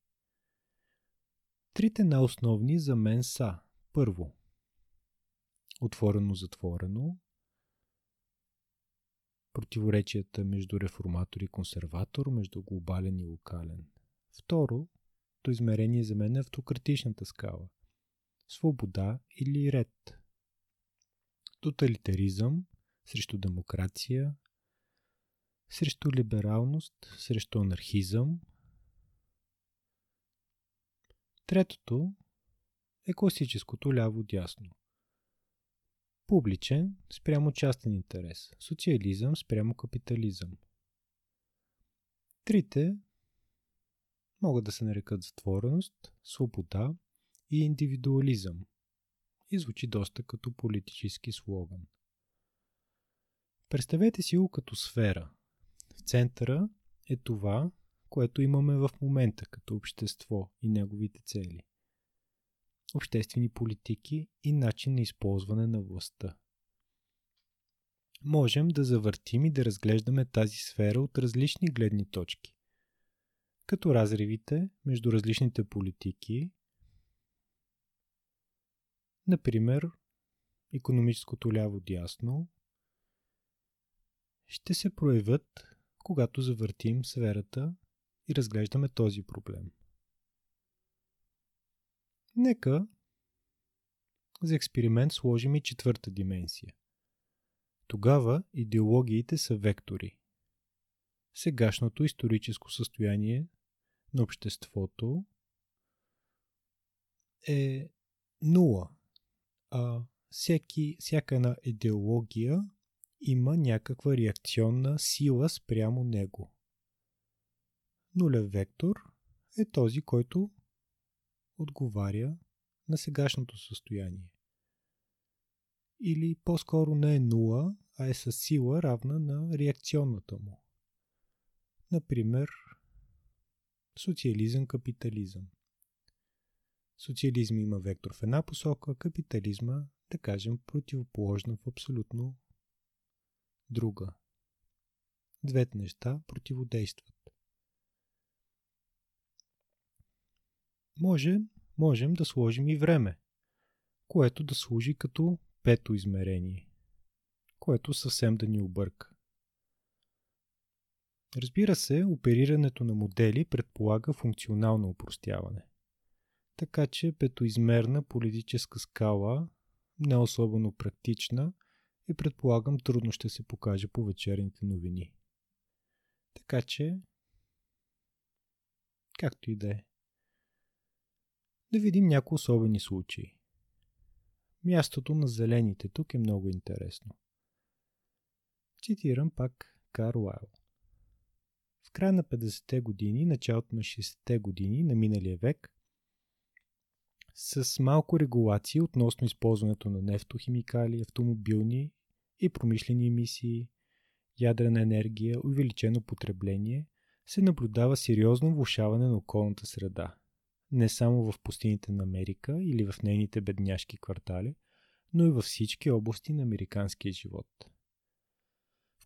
Трите най-основни за мен са първо отворено-затворено, противоречията между реформатор и консерватор, между глобален и локален. Второ, то измерение за мен е автократичната скала. Свобода или ред. Тоталитаризъм срещу демокрация, срещу либералност, срещу анархизъм. Третото е класическото ляво-дясно. Публичен спрямо частен интерес. Социализъм спрямо капитализъм. Трите могат да се нарекат затвореност, свобода и индивидуализъм. И звучи доста като политически слоган. Представете си го като сфера. Центъра е това, което имаме в момента като общество и неговите цели обществени политики и начин на използване на властта. можем да завъртим и да разглеждаме тази сфера от различни гледни точки. Като разривите между различните политики, например, економическото ляво-дясно, ще се проявят, когато завъртим сферата и разглеждаме този проблем. Нека за експеримент сложим и четвърта дименсия. Тогава идеологиите са вектори. Сегашното историческо състояние на обществото е нула, а всеки, всяка една идеология има някаква реакционна сила спрямо него. Нулев вектор е този, който отговаря на сегашното състояние. Или по-скоро не е нула, а е със сила равна на реакционната му. Например, социализъм, капитализъм. Социализм има вектор в една посока, капитализма, да кажем, противоположна в абсолютно друга. Двете неща противодействат. Може, можем да сложим и време, което да служи като пето измерение, което съвсем да ни обърка. Разбира се, оперирането на модели предполага функционално упростяване. Така че петоизмерна политическа скала, не особено практична, и предполагам трудно ще се покаже по вечерните новини. Така че, както и да е. Да видим някои особени случаи. Мястото на зелените тук е много интересно. Цитирам пак Карлайл. В края на 50-те години, началото на 60-те години на миналия век, с малко регулации относно използването на нефтохимикали, автомобилни и промишлени емисии, ядрена енергия, увеличено потребление, се наблюдава сериозно влушаване на околната среда. Не само в пустините на Америка или в нейните бедняшки квартали, но и във всички области на американския живот.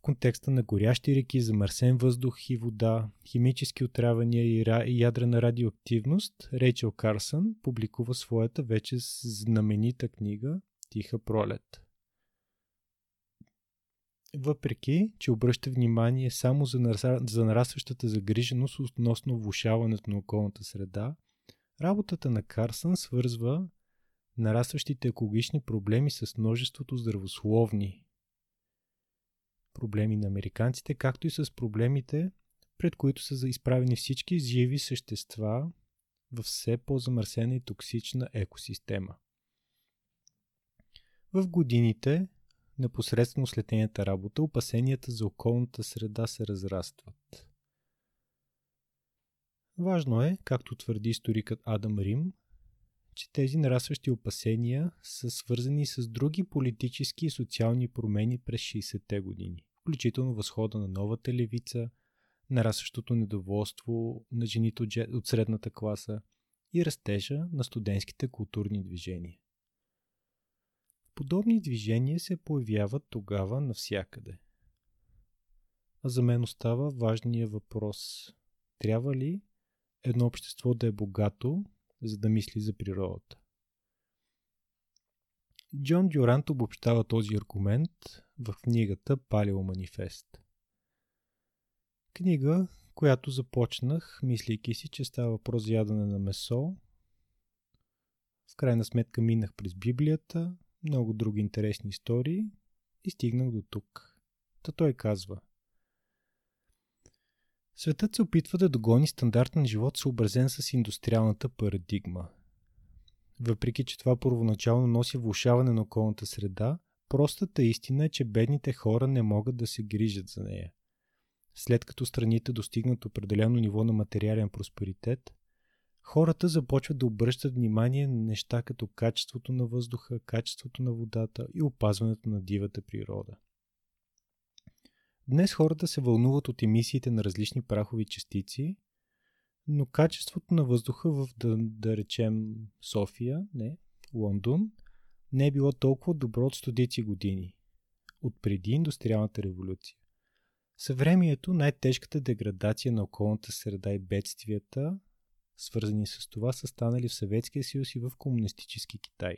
Контекста на горящи реки, замърсен въздух и вода, химически отравяния и ядрена радиоактивност, Рейчел Карсън публикува своята вече знаменита книга Тиха пролет – въпреки, че обръща внимание само за, за нарастващата загриженост относно влушаването на околната среда, работата на Карсън свързва нарастващите екологични проблеми с множеството здравословни проблеми на американците, както и с проблемите, пред които са изправени всички живи същества в все по-замърсена и токсична екосистема. В годините непосредствено след нейната работа, опасенията за околната среда се разрастват. Важно е, както твърди историкът Адам Рим, че тези нарастващи опасения са свързани с други политически и социални промени през 60-те години, включително възхода на новата левица, нарастващото недоволство на жените от средната класа и растежа на студентските културни движения. Подобни движения се появяват тогава навсякъде. А за мен остава важния въпрос. Трябва ли едно общество да е богато, за да мисли за природата? Джон Дюрант обобщава този аргумент в книгата Палео манифест. Книга, която започнах, мислейки си, че става въпрос за ядене на месо. В крайна сметка минах през Библията, много други интересни истории и стигнах до тук. Та той казва Светът се опитва да догони стандартен живот, съобразен с индустриалната парадигма. Въпреки, че това първоначално носи влушаване на околната среда, простата истина е, че бедните хора не могат да се грижат за нея. След като страните достигнат определено ниво на материален просперитет, хората започват да обръщат внимание на неща като качеството на въздуха, качеството на водата и опазването на дивата природа. Днес хората се вълнуват от емисиите на различни прахови частици, но качеството на въздуха в, да, да речем, София, не, Лондон, не е било толкова добро от стотици години. от преди индустриалната революция. Съвремието най-тежката деградация на околната среда и бедствията, свързани с това, са станали в Съветския съюз и в комунистически Китай.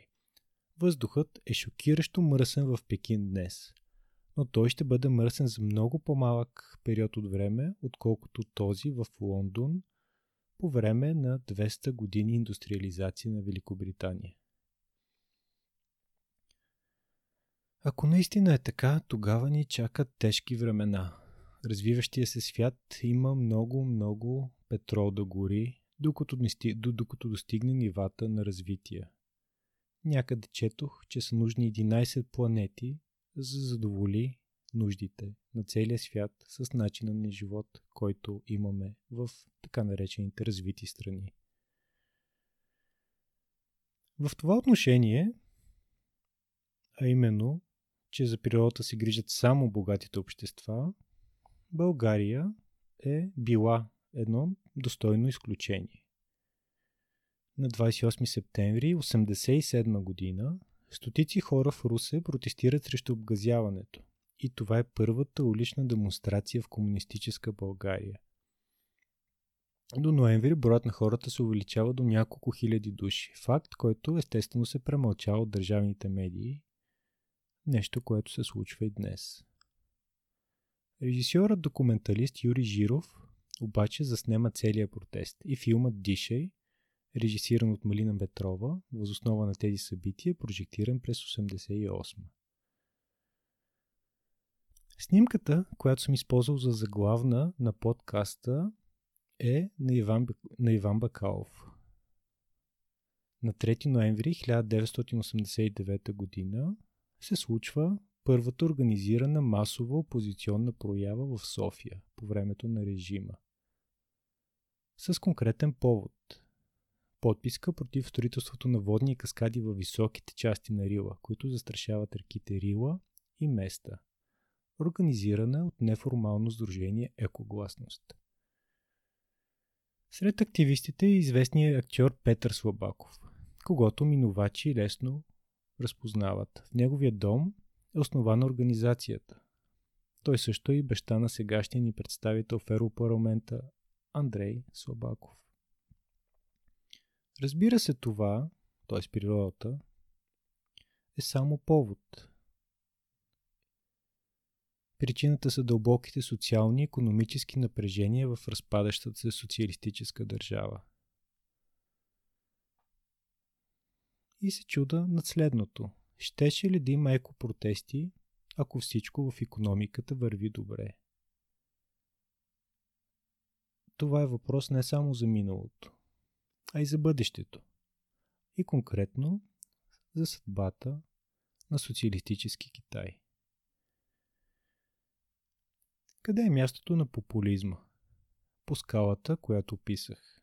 Въздухът е шокиращо мръсен в Пекин днес, но той ще бъде мръсен за много по-малък период от време, отколкото този в Лондон по време на 200 години индустриализация на Великобритания. Ако наистина е така, тогава ни чакат тежки времена. Развиващия се свят има много, много петрол да гори, докато, докато достигне нивата на развитие. Някъде четох, че са нужни 11 планети, за да задоволи нуждите на целия свят с начина на живот, който имаме в така наречените развити страни. В това отношение, а именно че за природата се грижат само богатите общества, България е била едно достойно изключение. На 28 септември 1987 година стотици хора в Русе протестират срещу обгазяването и това е първата улична демонстрация в комунистическа България. До ноември броят на хората се увеличава до няколко хиляди души. Факт, който естествено се премълчава от държавните медии Нещо, което се случва и днес. Режисьорът документалист Юрий Жиров обаче заснема целия протест и филмът Дишей, режисиран от Малина Петрова, възоснова на тези събития, прожектиран през 1988. Снимката, която съм използвал за заглавна на подкаста е на Иван, на Иван Бакалов. На 3 ноември 1989 година се случва първата организирана масова опозиционна проява в София по времето на режима. С конкретен повод. Подписка против строителството на водни каскади във високите части на Рила, които застрашават реките Рила и Места. Организирана от неформално сдружение Екогласност. Сред активистите е известният актьор Петър Слабаков, когато минувачи лесно разпознават. В неговия дом е основана организацията. Той също е и баща на сегашния ни представител в Европарламента Андрей Слабаков. Разбира се това, т.е. природата, е само повод. Причината са дълбоките социални и економически напрежения в разпадащата се социалистическа държава – и се чуда над следното. Щеше ли да има екопротести, ако всичко в економиката върви добре? Това е въпрос не само за миналото, а и за бъдещето. И конкретно за съдбата на социалистически Китай. Къде е мястото на популизма? По скалата, която описах.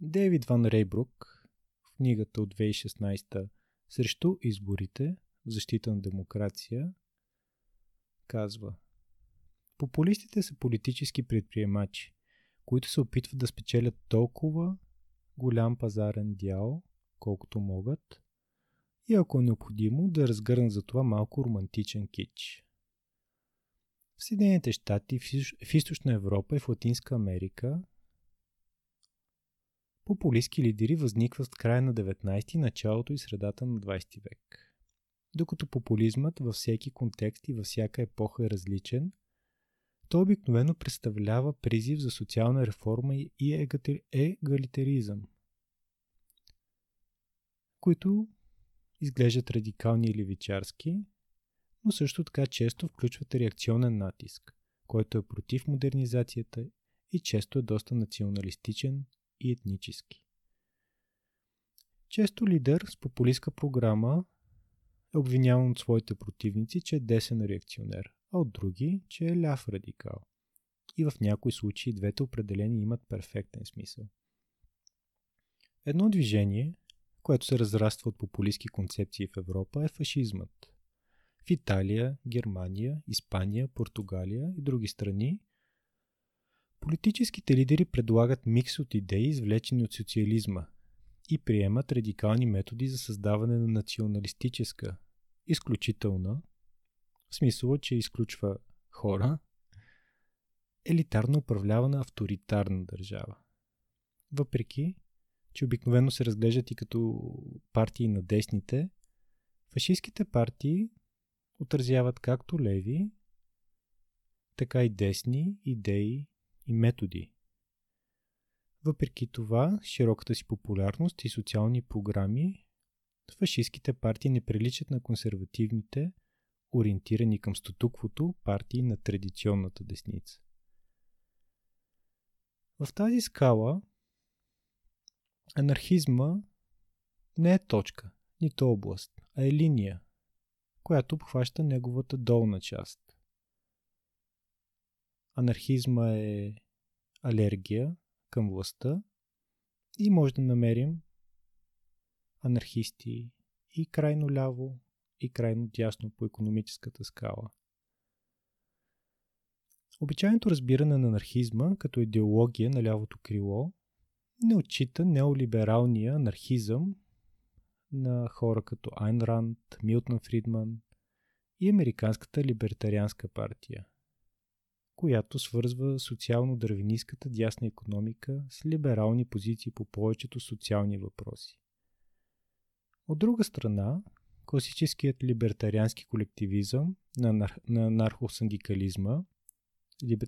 Дейвид Ван Рейбрук книгата от 2016 срещу изборите в защита на демокрация казва Популистите са политически предприемачи, които се опитват да спечелят толкова голям пазарен дял, колкото могат, и ако е необходимо да разгърнат за това малко романтичен кич. В Съединените щати, в Източна Европа и в Латинска Америка Популистски лидери възникват в края на 19 началото и средата на 20 век. Докато популизмът във всеки контекст и във всяка епоха е различен, то обикновено представлява призив за социална реформа и егалитаризъм, които изглеждат радикални или левичарски, но също така често включват реакционен натиск, който е против модернизацията и често е доста националистичен и етнически. Често лидер с популистска програма е обвиняван от своите противници, че е десен реакционер, а от други, че е ляв радикал. И в някои случаи двете определения имат перфектен смисъл. Едно движение, което се разраства от популистски концепции в Европа е фашизмът. В Италия, Германия, Испания, Португалия и други страни Политическите лидери предлагат микс от идеи, извлечени от социализма, и приемат радикални методи за създаване на националистическа, изключителна в смисъл, че изключва хора, елитарно управлявана авторитарна държава. Въпреки, че обикновено се разглеждат и като партии на десните, фашистските партии отразяват както леви, така и десни идеи и методи. Въпреки това, широката си популярност и социални програми, фашистските партии не приличат на консервативните, ориентирани към статуквото партии на традиционната десница. В тази скала анархизма не е точка, нито област, а е линия, която обхваща неговата долна част. Анархизма е алергия към властта и може да намерим анархисти и крайно ляво, и крайно дясно по економическата скала. Обичайното разбиране на анархизма като идеология на лявото крило не отчита неолибералния анархизъм на хора като Айн Ранд, Милтон Фридман и Американската либертарианска партия, която свързва социално-дървениската дясна економика с либерални позиции по повечето социални въпроси. От друга страна, класическият либертариански колективизъм на, нар... на нархосиндикализма,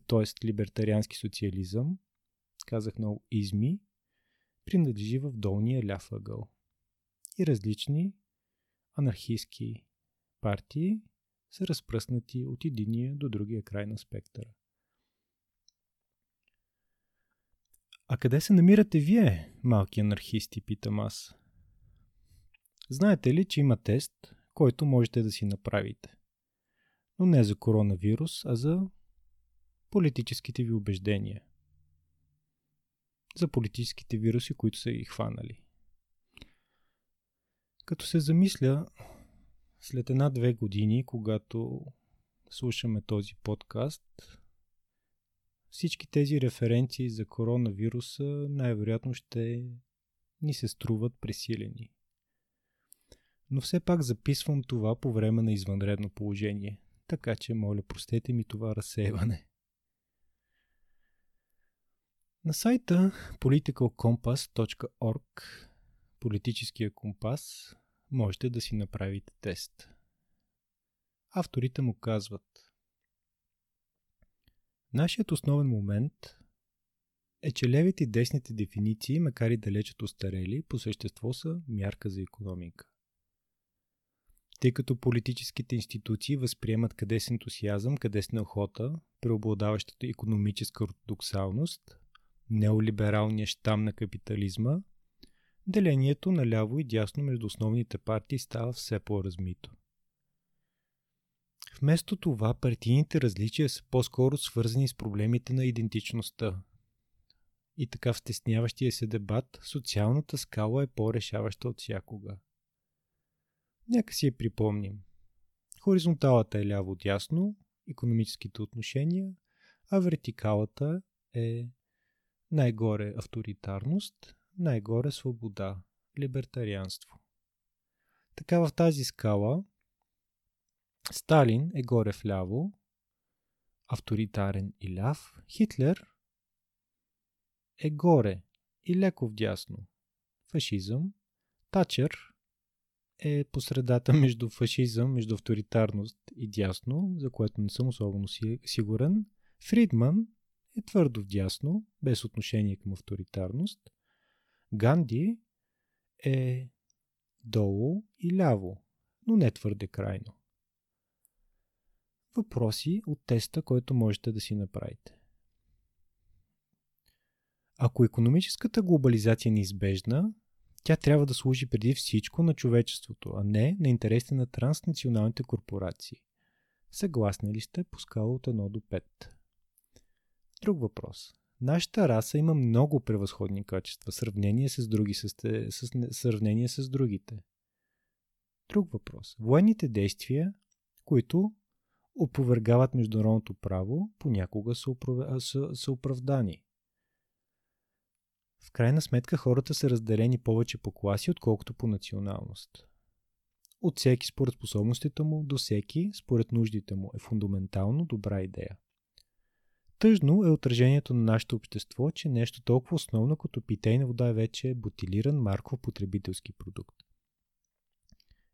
т.е. либертариански социализъм, казах много изми, принадлежи в долния ляв ъгъл. И различни анархистски партии са разпръснати от единия до другия край на спектъра. А къде се намирате вие, малки анархисти, питам аз. Знаете ли, че има тест, който можете да си направите? Но не за коронавирус, а за политическите ви убеждения. За политическите вируси, които са ги хванали. Като се замисля, след една-две години, когато слушаме този подкаст, всички тези референции за коронавируса най-вероятно ще ни се струват пресилени. Но все пак записвам това по време на извънредно положение, така че моля простете ми това разсейване. На сайта politicalcompass.org политическия компас можете да си направите тест. Авторите му казват Нашият основен момент е, че левите и десните дефиниции, макар и далече устарели, по същество са мярка за економика тъй като политическите институции възприемат къде с ентусиазъм, къде с неохота, преобладаващата економическа ортодоксалност, неолибералния щам на капитализма, делението на ляво и дясно между основните партии става все по-размито. Вместо това, партийните различия са по-скоро свързани с проблемите на идентичността. И така в стесняващия се дебат, социалната скала е по-решаваща от всякога. Нека си я припомним. Хоризонталата е ляво-дясно, економическите отношения, а вертикалата е най-горе авторитарност, най-горе свобода, либертарианство. Така в тази скала Сталин е горе вляво, авторитарен и ляв, Хитлер е горе и леко вдясно, фашизъм, Тачер е по средата между фашизъм, между авторитарност и дясно, за което не съм особено сигурен. Фридман е твърдо вдясно, без отношение към авторитарност. Ганди е долу и ляво, но не твърде крайно. Въпроси от теста, който можете да си направите. Ако економическата глобализация е неизбежна, тя трябва да служи преди всичко на човечеството, а не на интересите на транснационалните корпорации. Съгласни ли сте по скала от 1 до 5? Друг въпрос. Нашата раса има много превъзходни качества в сравнение с, други, с, с, сравнение с другите. Друг въпрос. Военните действия, които опровергават международното право, понякога са, са, са оправдани. В крайна сметка хората са разделени повече по класи, отколкото по националност. от всеки според способностите му до всеки според нуждите му е фундаментално добра идея. Тъжно е отражението на нашето общество, че нещо толкова основно като питейна вода е вече бутилиран марков потребителски продукт.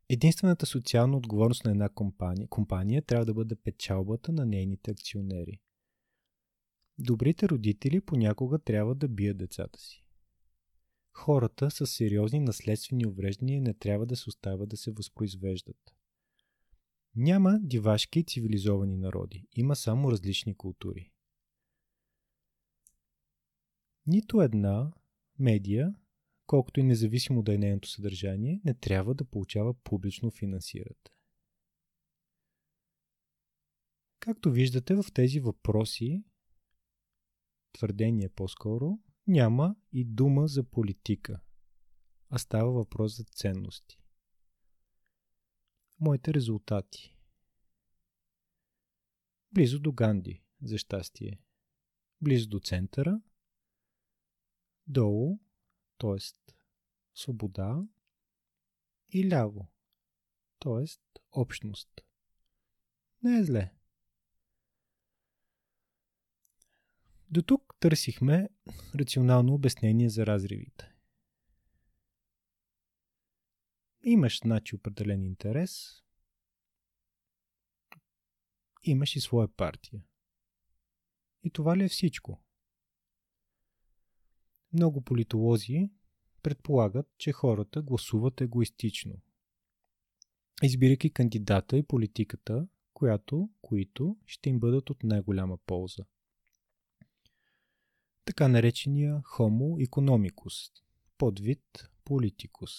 Единствената социална отговорност на една компания, компания трябва да бъде печалбата на нейните акционери. Добрите родители понякога трябва да бият децата си. Хората с сериозни наследствени увреждания не трябва да се оставят да се възпроизвеждат. Няма дивашки и цивилизовани народи, има само различни култури. Нито една медия, колкото и независимо да е нейното съдържание, не трябва да получава публично финансиране. Както виждате в тези въпроси, твърдение по-скоро, няма и дума за политика, а става въпрос за ценности. Моите резултати. Близо до Ганди, за щастие. Близо до центъра. Долу, т.е. свобода. И ляво, т.е. общност. Не е зле. До тук търсихме рационално обяснение за разривите. Имаш, значи, определен интерес, имаш и своя партия. И това ли е всичко? Много политолози предполагат, че хората гласуват егоистично, избирайки кандидата и политиката, която, които ще им бъдат от най-голяма полза така наречения Homo economicus, подвид политикус.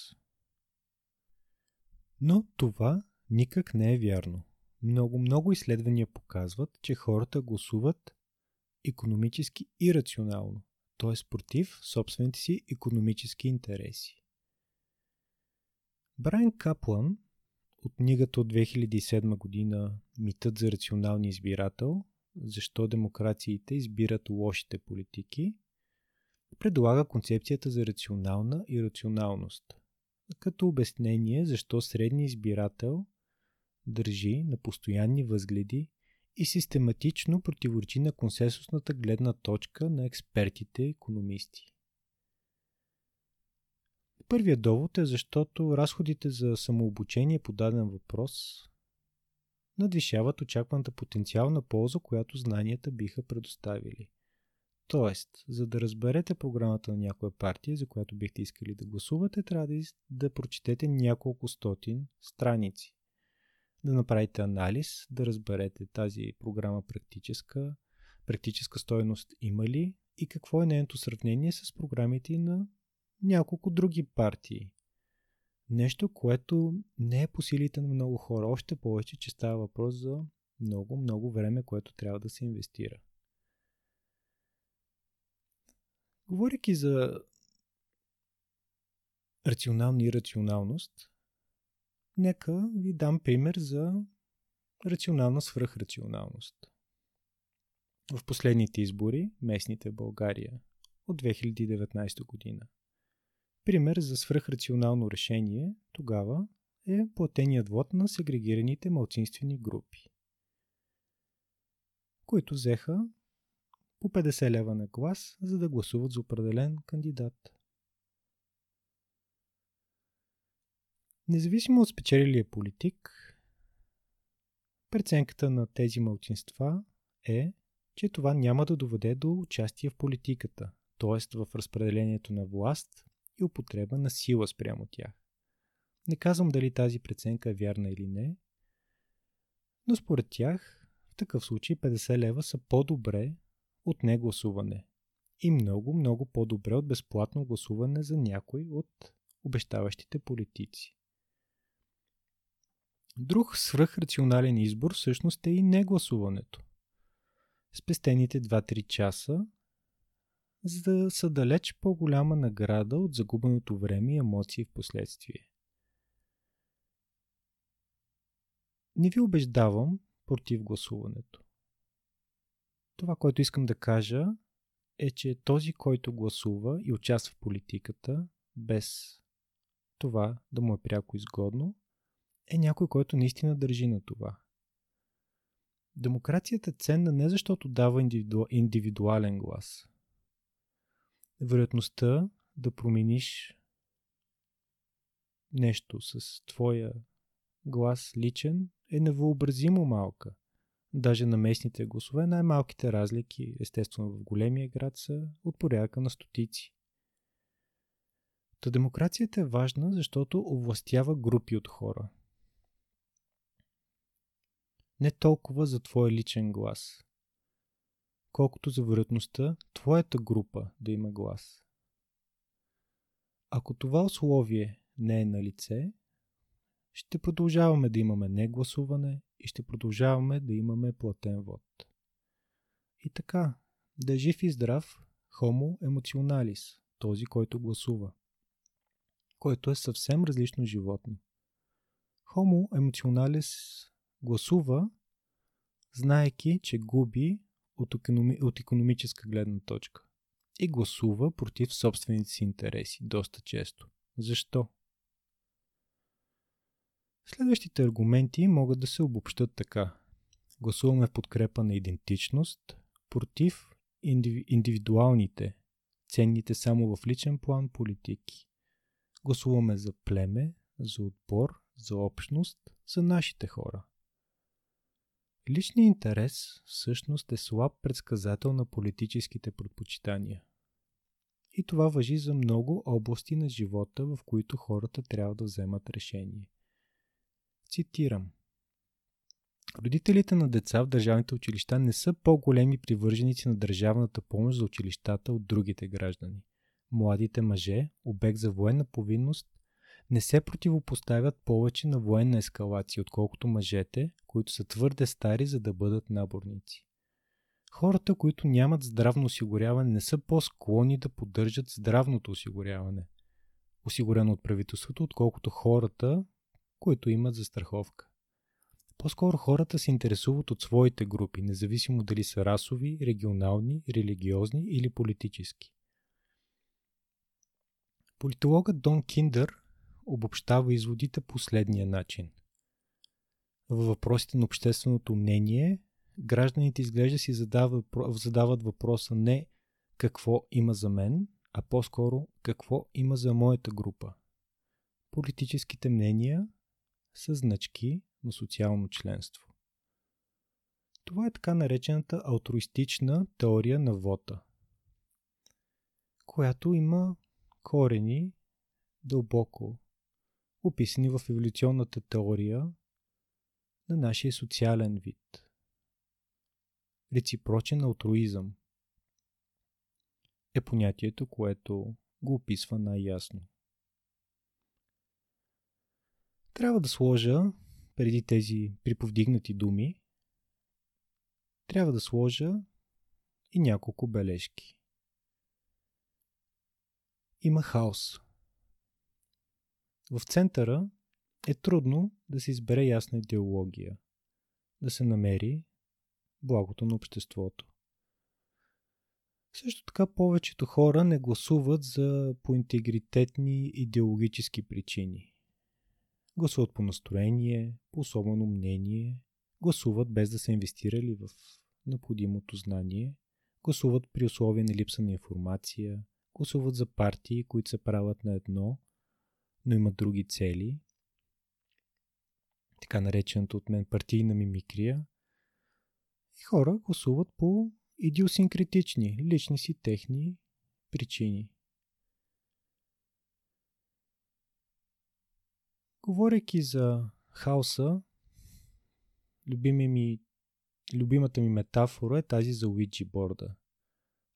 Но това никак не е вярно. Много-много изследвания показват, че хората гласуват економически и рационално, т.е. против собствените си економически интереси. Брайан Каплан от книгата от 2007 година Митът за рационалния избирател защо демокрациите избират лошите политики, предлага концепцията за рационална ирационалност, като обяснение защо средният избирател държи на постоянни възгледи и систематично противоречи на консенсусната гледна точка на експертите економисти. Първият довод е защото разходите за самообучение по даден въпрос надвишават очакваната потенциална полза, която знанията биха предоставили. Тоест, за да разберете програмата на някоя партия, за която бихте искали да гласувате, трябва да, да прочетете няколко стотин страници. Да направите анализ, да разберете тази програма практическа, практическа стоеност има ли и какво е нейното сравнение с програмите на няколко други партии. Нещо, което не е по силите на много хора. Още повече, че става въпрос за много, много време, което трябва да се инвестира. Говорейки за рационална и рационалност, нека ви дам пример за рационална свръхрационалност. В последните избори, местните в България, от 2019 година – Пример за свръхрационално решение тогава е платеният вод на сегрегираните малцинствени групи, които взеха по 50 лева на глас, за да гласуват за определен кандидат. Независимо от спечелилия политик, преценката на тези малцинства е, че това няма да доведе до участие в политиката, т.е. в разпределението на власт и употреба на сила спрямо тях. Не казвам дали тази преценка е вярна или не, но според тях в такъв случай 50 лева са по-добре от негласуване и много, много по-добре от безплатно гласуване за някой от обещаващите политици. Друг свръхрационален избор всъщност е и негласуването. Спестените 2-3 часа за да са далеч по-голяма награда от загубеното време и емоции в последствие. Не ви убеждавам против гласуването. Това, което искам да кажа, е, че този, който гласува и участва в политиката, без това да му е пряко изгодно, е някой, който наистина държи на това. Демокрацията е ценна не защото дава индивиду... индивидуален глас. Вероятността да промениш нещо с твоя глас личен е невъобразимо малка. Даже на местните гласове най-малките разлики, естествено в големия град, са от порядъка на стотици. Та демокрацията е важна, защото овластява групи от хора. Не толкова за твоя личен глас, колкото за вероятността твоята група да има глас. Ако това условие не е на лице, ще продължаваме да имаме негласуване и ще продължаваме да имаме платен вод. И така, да е жив и здрав, хомо емоционалис, този, който гласува, който е съвсем различно животно. Хомо емоционалис гласува, знаеки, че губи от, економи... от економическа гледна точка. И гласува против собствените си интереси доста често. Защо? Следващите аргументи могат да се обобщат така. Гласуваме в подкрепа на идентичност, против индивидуалните, ценните само в личен план политики. Гласуваме за племе, за отбор, за общност, за нашите хора. Личният интерес всъщност е слаб предсказател на политическите предпочитания. И това въжи за много области на живота, в които хората трябва да вземат решение. Цитирам. Родителите на деца в държавните училища не са по-големи привърженици на държавната помощ за училищата от другите граждани. Младите мъже, обект за военна повинност, не се противопоставят повече на военна ескалация, отколкото мъжете, които са твърде стари, за да бъдат наборници. Хората, които нямат здравно осигуряване, не са по-склонни да поддържат здравното осигуряване, осигурено от правителството, отколкото хората, които имат застраховка. По-скоро хората се интересуват от своите групи, независимо дали са расови, регионални, религиозни или политически. Политологът Дон Киндър обобщава изводите последния начин. Във въпросите на общественото мнение, гражданите изглежда си задават, задават въпроса не какво има за мен, а по-скоро какво има за моята група. Политическите мнения са значки на социално членство. Това е така наречената алтруистична теория на вота, която има корени дълбоко описани в еволюционната теория на нашия социален вид. Реципрочен алтруизъм е понятието, което го описва най-ясно. Трябва да сложа, преди тези приповдигнати думи, трябва да сложа и няколко бележки. Има хаос в центъра е трудно да се избере ясна идеология, да се намери благото на обществото. Също така повечето хора не гласуват за по интегритетни идеологически причини. Гласуват по настроение, по особено мнение, гласуват без да са инвестирали в необходимото знание, гласуват при условия на липса на информация, гласуват за партии, които се правят на едно – но имат други цели. Така нареченото от мен партийна мимикрия. И хора гласуват по идиосинкретични, лични си техни причини. Говорейки за хаоса, любими ми, любимата ми метафора е тази за Уиджи борда.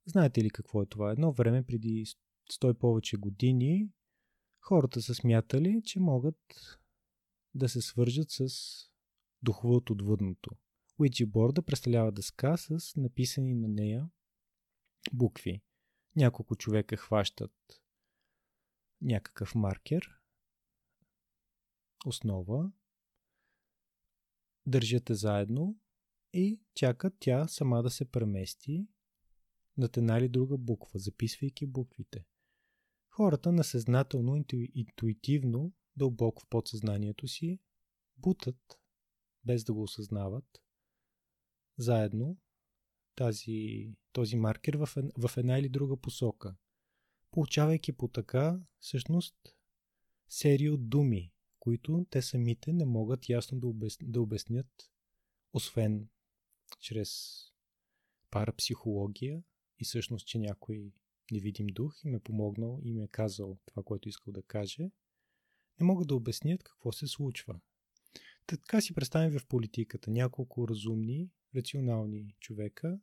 Знаете ли какво е това? Едно време, преди 100 повече години, хората са смятали, че могат да се свържат с духове от отвъдното. Уиджи борда представлява дъска с написани на нея букви. Няколко човека хващат някакъв маркер, основа, държат заедно и чакат тя сама да се премести над една или друга буква, записвайки буквите – хората насъзнателно, интуитивно, дълбоко в подсъзнанието си, бутат, без да го осъзнават, заедно тази, този маркер в, в една или друга посока. Получавайки по така, всъщност, серия от думи, които те самите не могат ясно да, обяс... да обяснят, освен чрез парапсихология и всъщност, че някой невидим дух им е помогнал и им е казал това, което искал да каже, не могат да обяснят какво се случва. Така си представим в политиката. Няколко разумни, рационални човека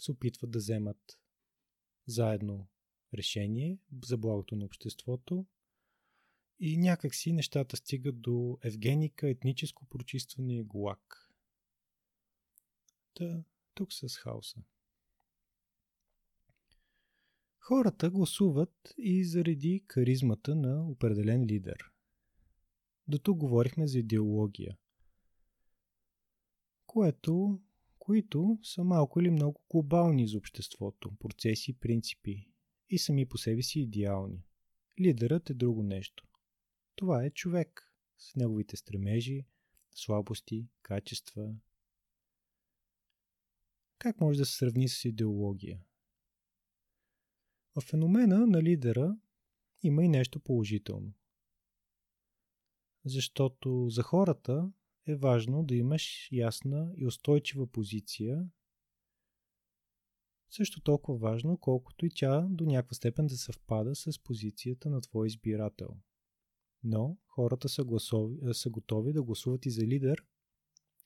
се опитват да вземат заедно решение за благото на обществото и някакси нещата стигат до евгеника, етническо прочистване и глак. Та, тук с хаоса. Хората гласуват и заради харизмата на определен лидер. До тук говорихме за идеология, което, които са малко или много глобални за обществото, процеси, принципи и сами по себе си идеални. Лидерът е друго нещо. Това е човек с неговите стремежи, слабости, качества. Как може да се сравни с идеология? В феномена на лидера има и нещо положително. Защото за хората е важно да имаш ясна и устойчива позиция, също толкова важно, колкото и тя до някаква степен да съвпада с позицията на твой избирател. Но хората са, гласови, са готови да гласуват и за лидер,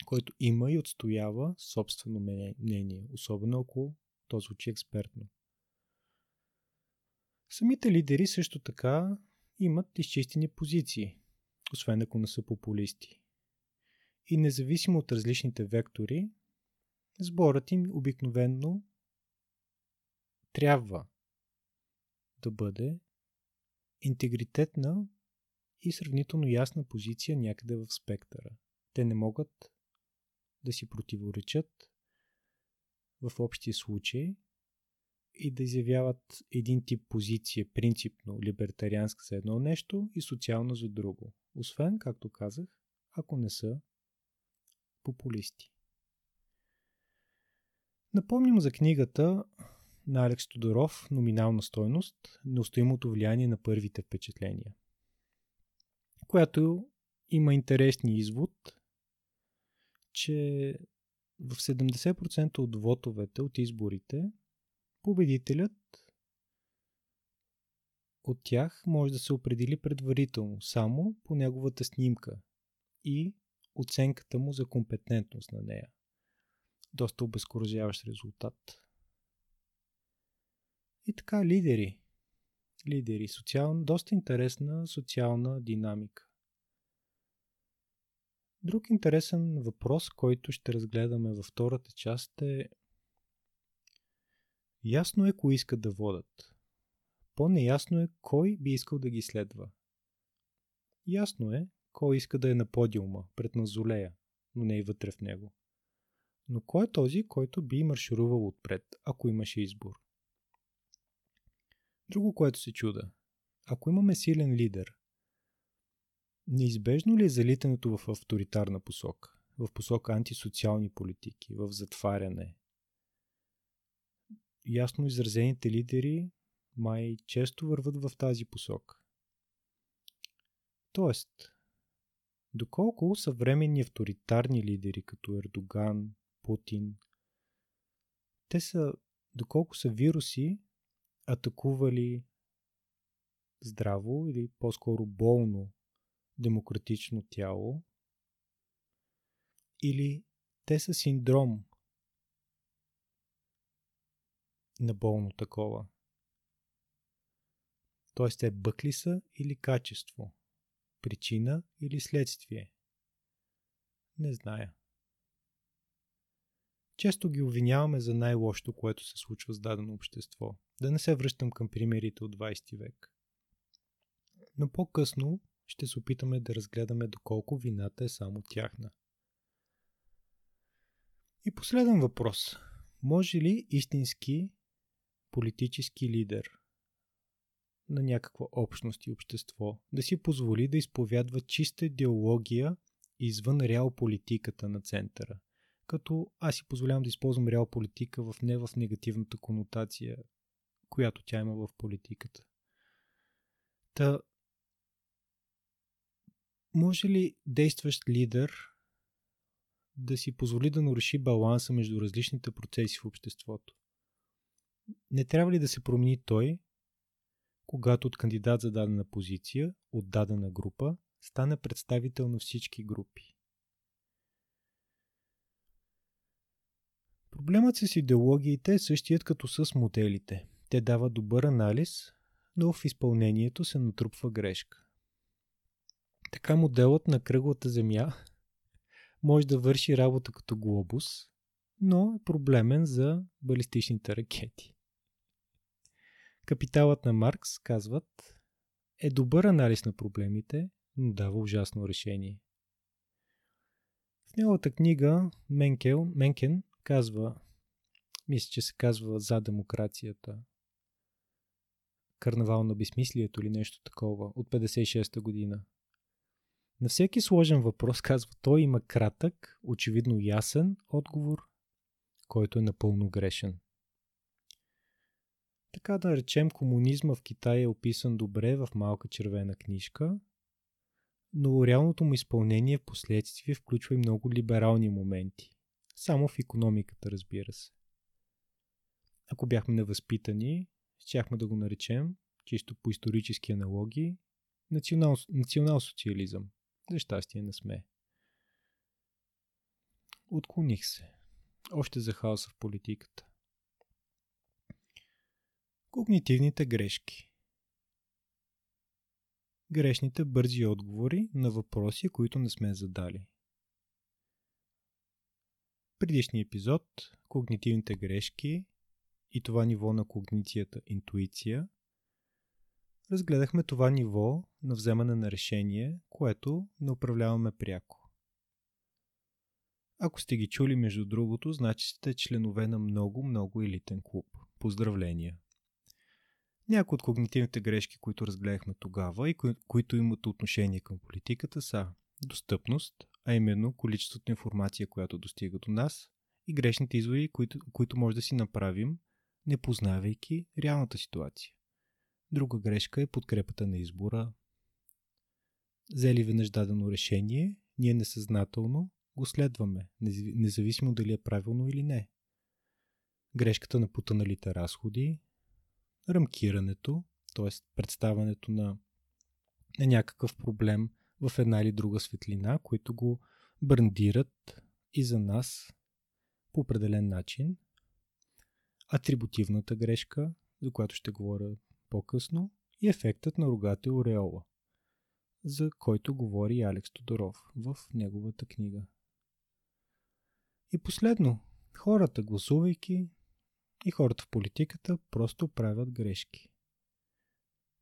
който има и отстоява собствено мнение, особено ако то звучи експертно. Самите лидери също така имат изчистени позиции, освен ако не са популисти. И независимо от различните вектори, сборът им обикновенно трябва да бъде интегритетна и сравнително ясна позиция някъде в спектъра. Те не могат да си противоречат в общия случай и да изявяват един тип позиция, принципно либертарианска за едно нещо и социално за друго. Освен, както казах, ако не са популисти. Напомням за книгата на Алекс Тодоров «Номинална стойност. Неустоимото влияние на първите впечатления», която има интересни извод, че в 70% от вотовете от изборите победителят от тях може да се определи предварително само по неговата снимка и оценката му за компетентност на нея. Доста обезкуражаващ резултат. И така, лидери. Лидери. Социал... Доста интересна социална динамика. Друг интересен въпрос, който ще разгледаме във втората част е Ясно е кои искат да водат. По-неясно е кой би искал да ги следва. Ясно е кой иска да е на подиума, пред назолея, но не и вътре в него. Но кой е този, който би марширувал отпред, ако имаше избор? Друго, което се чуда. Ако имаме силен лидер, неизбежно ли е залитането в авторитарна посока? В посока антисоциални политики, в затваряне? Ясно изразените лидери май често върват в тази посока. Тоест, доколко съвременни авторитарни лидери, като Ердоган, Путин, те са, доколко са вируси, атакували здраво или по-скоро болно демократично тяло, или те са синдром на болно такова. Тоест те бъкли са или качество, причина или следствие. Не зная. Често ги обвиняваме за най-лошото, което се случва с дадено общество. Да не се връщам към примерите от 20 век. Но по-късно ще се опитаме да разгледаме доколко вината е само тяхна. И последен въпрос. Може ли истински политически лидер на някаква общност и общество да си позволи да изповядва чиста идеология извън реал политиката на центъра. Като аз си позволявам да използвам реал политика в не в негативната конотация, която тя има в политиката. Та, може ли действащ лидер да си позволи да наруши баланса между различните процеси в обществото? Не трябва ли да се промени той, когато от кандидат за дадена позиция, от дадена група, стане представител на всички групи? Проблемът с идеологиите е същият като с моделите. Те дават добър анализ, но в изпълнението се натрупва грешка. Така моделът на кръглата земя може да върши работа като глобус, но е проблемен за балистичните ракети. Капиталът на Маркс, казват, е добър анализ на проблемите, но дава ужасно решение. В неговата книга Менкел, Менкен казва, мисля, че се казва За демокрацията, Карнавал на безсмислието или нещо такова от 56-та година. На всеки сложен въпрос, казва той, има кратък, очевидно ясен отговор, който е напълно грешен. Така да речем, комунизма в Китай е описан добре в малка червена книжка, но реалното му изпълнение в последствие включва и много либерални моменти. Само в економиката, разбира се. Ако бяхме невъзпитани, щяхме да го наречем, чисто по исторически аналогии, национал, национал-социализъм. За щастие не сме. Отклоних се. Още за хаоса в политиката. Когнитивните грешки. Грешните бързи отговори на въпроси, които не сме задали. Предишния епизод Когнитивните грешки и това ниво на когницията интуиция разгледахме това ниво на вземане на решение, което не управляваме пряко. Ако сте ги чули между другото, значи сте членове на много, много елитен клуб. Поздравления! Някои от когнитивните грешки, които разгледахме тогава и кои, които имат отношение към политиката са достъпност, а именно количеството информация, която достига до нас и грешните изводи, които, които може да си направим, не познавайки реалната ситуация. Друга грешка е подкрепата на избора. Взели веднъж дадено решение, ние несъзнателно го следваме, независимо дали е правилно или не. Грешката на потъналите разходи, рамкирането, т.е. представането на, някакъв проблем в една или друга светлина, които го брандират и за нас по определен начин. Атрибутивната грешка, за която ще говоря по-късно, и ефектът на рогата ореола, за който говори Алекс Тодоров в неговата книга. И последно, хората гласувайки и хората в политиката просто правят грешки.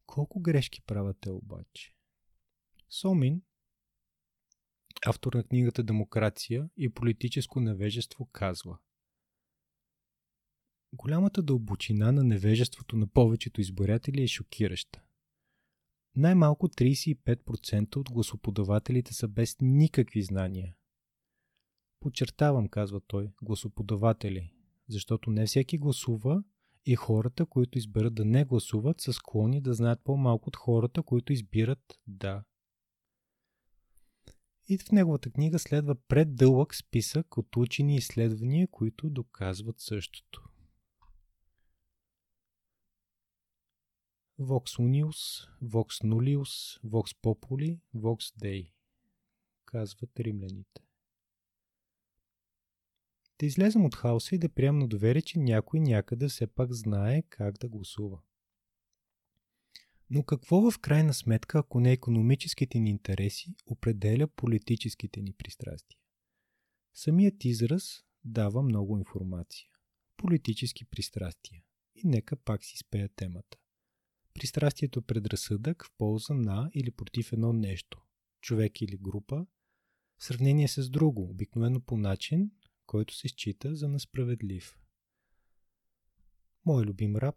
Колко грешки правят те обаче? Сомин, автор на книгата Демокрация и политическо невежество, казва – Голямата дълбочина на невежеството на повечето избиратели е шокираща. Най-малко 35% от гласоподавателите са без никакви знания. Подчертавам, казва той, гласоподаватели, защото не всеки гласува и хората, които изберат да не гласуват, са склонни да знаят по-малко от хората, които избират да. И в неговата книга следва преддълъг списък от учени изследвания, които доказват същото. Vox Unius, Vox Nullius, Vox Populi, Vox Dei, казват римляните. Да излезем от хаоса и да приемем на доверие, че някой някъде все пак знае как да гласува. Но какво в крайна сметка, ако не економическите ни интереси, определя политическите ни пристрастия? Самият израз дава много информация. Политически пристрастия. И нека пак си спея темата. Пристрастието предразсъдък в полза на или против едно нещо, човек или група, в сравнение с друго, обикновено по начин, който се счита за несправедлив. Мой любим раб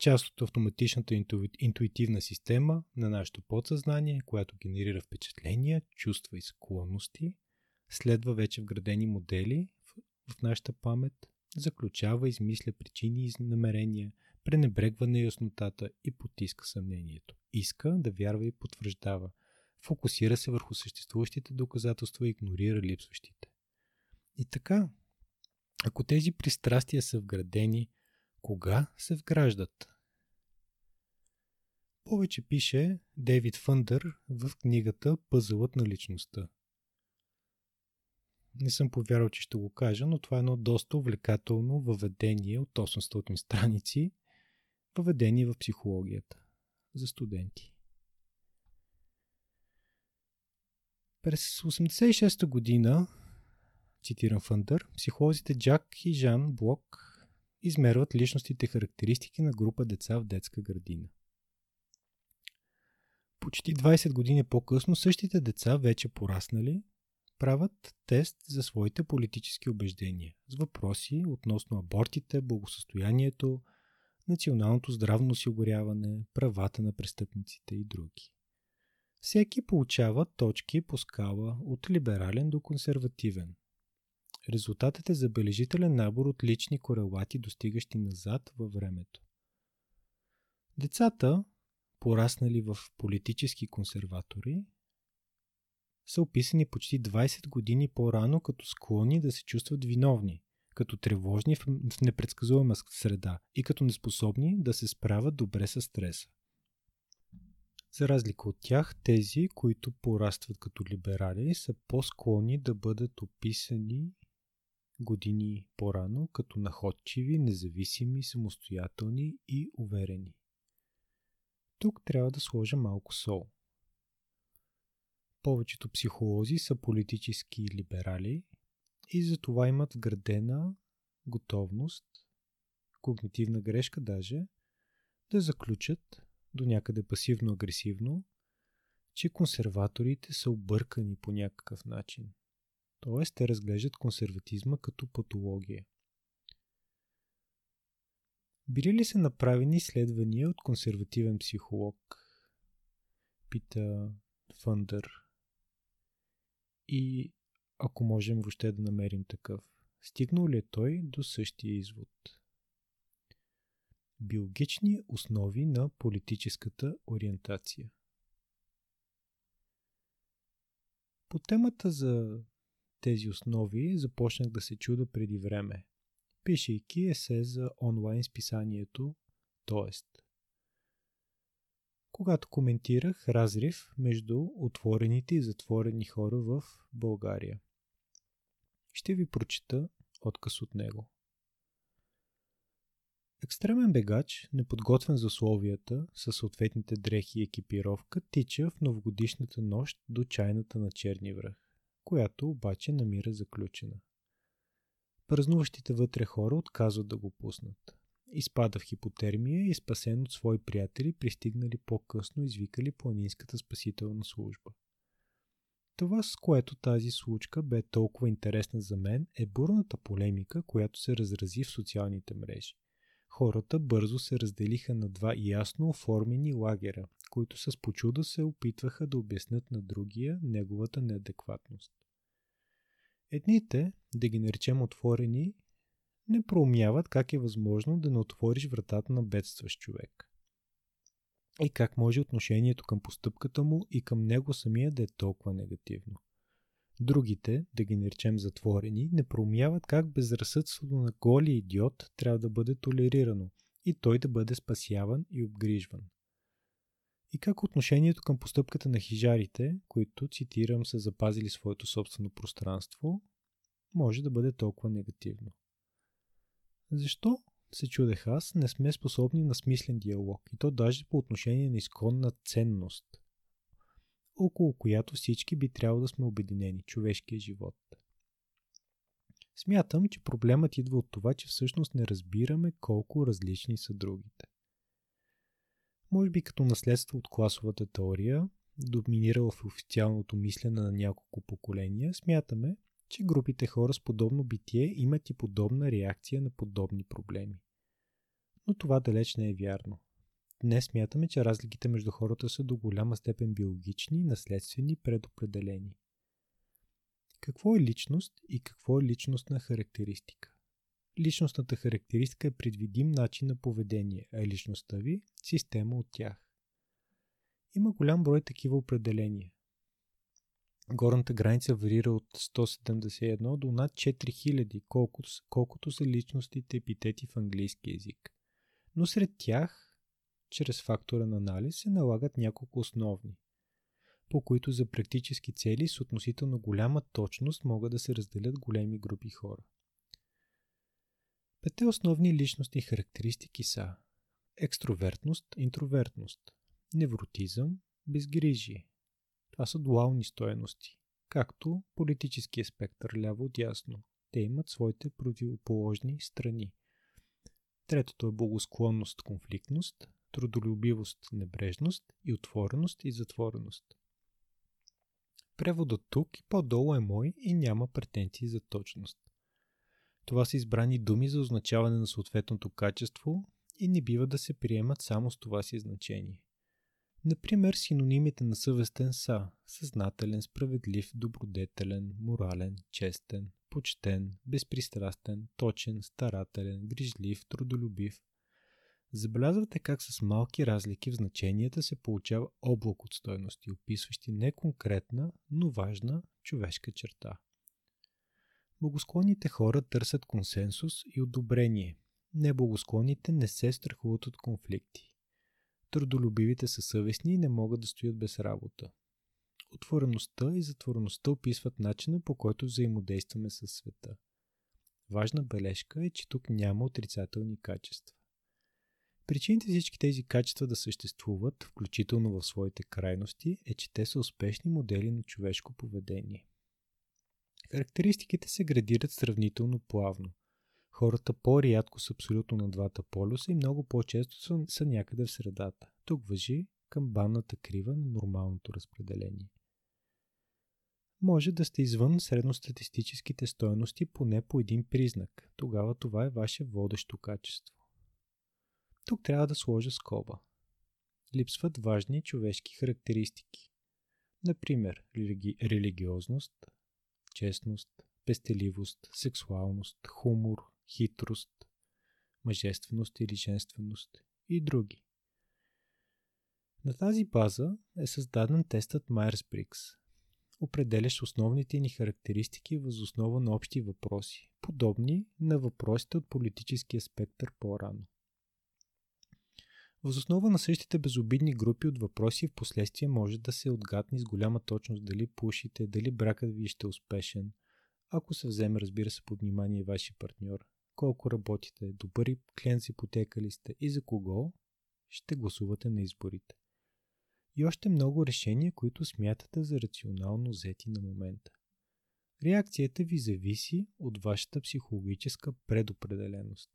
част от автоматичната инту... интуитивна система на нашето подсъзнание, която генерира впечатления, чувства и склонности, следва вече вградени модели в, в нашата памет, заключава, измисля причини и намерения, пренебрегва неяснотата и потиска съмнението. Иска да вярва и потвърждава. Фокусира се върху съществуващите доказателства и игнорира липсващите. И така, ако тези пристрастия са вградени, кога се вграждат? Повече пише Дейвид Фъндър в книгата Пъзълът на личността. Не съм повярвал, че ще го кажа, но това е едно доста увлекателно въведение от 800 страници, въведение в психологията за студенти. През 86-та година цитирам Фъндър, психолозите Джак и Жан Блок измерват личностите характеристики на група деца в детска градина. Почти 20 години по-късно същите деца, вече пораснали, правят тест за своите политически убеждения с въпроси относно абортите, благосъстоянието, националното здравно осигуряване, правата на престъпниците и други. Всеки получава точки по скала от либерален до консервативен. Резултатът е забележителен набор от лични корелати, достигащи назад във времето. Децата, пораснали в политически консерватори, са описани почти 20 години по-рано като склонни да се чувстват виновни, като тревожни в непредсказуема среда и като неспособни да се справят добре с стреса. За разлика от тях, тези, които порастват като либерали, са по-склонни да бъдат описани години по-рано като находчиви, независими, самостоятелни и уверени. Тук трябва да сложа малко сол. Повечето психолози са политически либерали и затова имат вградена готовност, когнитивна грешка даже, да заключат до някъде пасивно-агресивно, че консерваторите са объркани по някакъв начин. Тоест, те разглеждат консерватизма като патология. Били ли са направени изследвания от консервативен психолог? Пита Фъндър. И ако можем въобще да намерим такъв, стигнал ли е той до същия извод? Биологични основи на политическата ориентация. По темата за тези основи започнах да се чуда преди време, пишейки есе за онлайн списанието Тоест. Когато коментирах разрив между отворените и затворени хора в България. Ще ви прочита отказ от него. Екстремен бегач, неподготвен за условията, със съответните дрехи и екипировка, тича в новогодишната нощ до чайната на Черни връх която обаче намира заключена. Празнуващите вътре хора отказват да го пуснат. Изпада в хипотермия и спасен от свои приятели, пристигнали по-късно, извикали планинската спасителна служба. Това, с което тази случка бе толкова интересна за мен, е бурната полемика, която се разрази в социалните мрежи. Хората бързо се разделиха на два ясно оформени лагера, които с почуда се опитваха да обяснят на другия неговата неадекватност. Едните, да ги наречем отворени, не проумяват как е възможно да не отвориш вратата на бедстващ човек. И как може отношението към постъпката му и към него самия да е толкова негативно. Другите, да ги наречем затворени, не проумяват как безразсъдството на голи идиот трябва да бъде толерирано и той да бъде спасяван и обгрижван. И как отношението към постъпката на хижарите, които, цитирам, са запазили своето собствено пространство, може да бъде толкова негативно. Защо, се чудех аз, не сме способни на смислен диалог, и то даже по отношение на изконна ценност, около която всички би трябвало да сме обединени – човешкия живот. Смятам, че проблемът идва от това, че всъщност не разбираме колко различни са другите. Може би като наследство от класовата теория, доминирала в официалното мислене на няколко поколения, смятаме, че групите хора с подобно битие имат и подобна реакция на подобни проблеми. Но това далеч не е вярно. Днес смятаме, че разликите между хората са до голяма степен биологични, наследствени, предопределени. Какво е личност и какво е личностна характеристика? Личностната характеристика е предвидим начин на поведение, а личността ви – система от тях. Има голям брой такива определения. Горната граница варира от 171 до над 4000, колкото, колкото са личностите епитети в английски язик. Но сред тях, чрез фактора на анализ, се налагат няколко основни, по които за практически цели с относително голяма точност могат да се разделят големи групи хора. Пете основни личностни характеристики са екстровертност, интровертност, невротизъм, безгрижие, това са дуални стоености, както политическия спектър ляво-дясно. Те имат своите противоположни страни. Третото е благосклонност, конфликтност, трудолюбивост, небрежност и отвореност и затвореност. Преводът тук и по-долу е мой и няма претенции за точност. Това са избрани думи за означаване на съответното качество и не бива да се приемат само с това си значение. Например, синонимите на съвестен са съзнателен, справедлив, добродетелен, морален, честен, почтен, безпристрастен, точен, старателен, грижлив, трудолюбив. Забелязвате как с малки разлики в значенията се получава облак от стойности, описващи не конкретна, но важна човешка черта. Благосклонните хора търсят консенсус и одобрение. Неблагосклонните не се страхуват от конфликти. Трудолюбивите са съвестни и не могат да стоят без работа. Отвореността и затвореността описват начина по който взаимодействаме с света. Важна бележка е, че тук няма отрицателни качества. Причините всички тези качества да съществуват, включително в своите крайности, е, че те са успешни модели на човешко поведение. Характеристиките се градират сравнително плавно. Хората по-рядко са абсолютно на двата полюса и много по-често са, са някъде в средата. Тук въжи камбанната крива на нормалното разпределение. Може да сте извън средностатистическите стоености поне по един признак. Тогава това е ваше водещо качество. Тук трябва да сложа скоба. Липсват важни човешки характеристики. Например, религи... религиозност, честност, пестеливост, сексуалност, хумор, хитрост, мъжественост или женственост и други. На тази база е създаден тестът Myers-Briggs, определящ основните ни характеристики въз основа на общи въпроси, подобни на въпросите от политическия спектър по-рано. Въз основа на същите безобидни групи от въпроси в последствие може да се отгадне с голяма точност дали пушите, дали бракът ви ще е успешен, ако се вземе, разбира се, под внимание вашия партньор, колко работите, добър клиент с ипотека ли сте и за кого ще гласувате на изборите. И още много решения, които смятате за рационално взети на момента. Реакцията ви зависи от вашата психологическа предопределеност.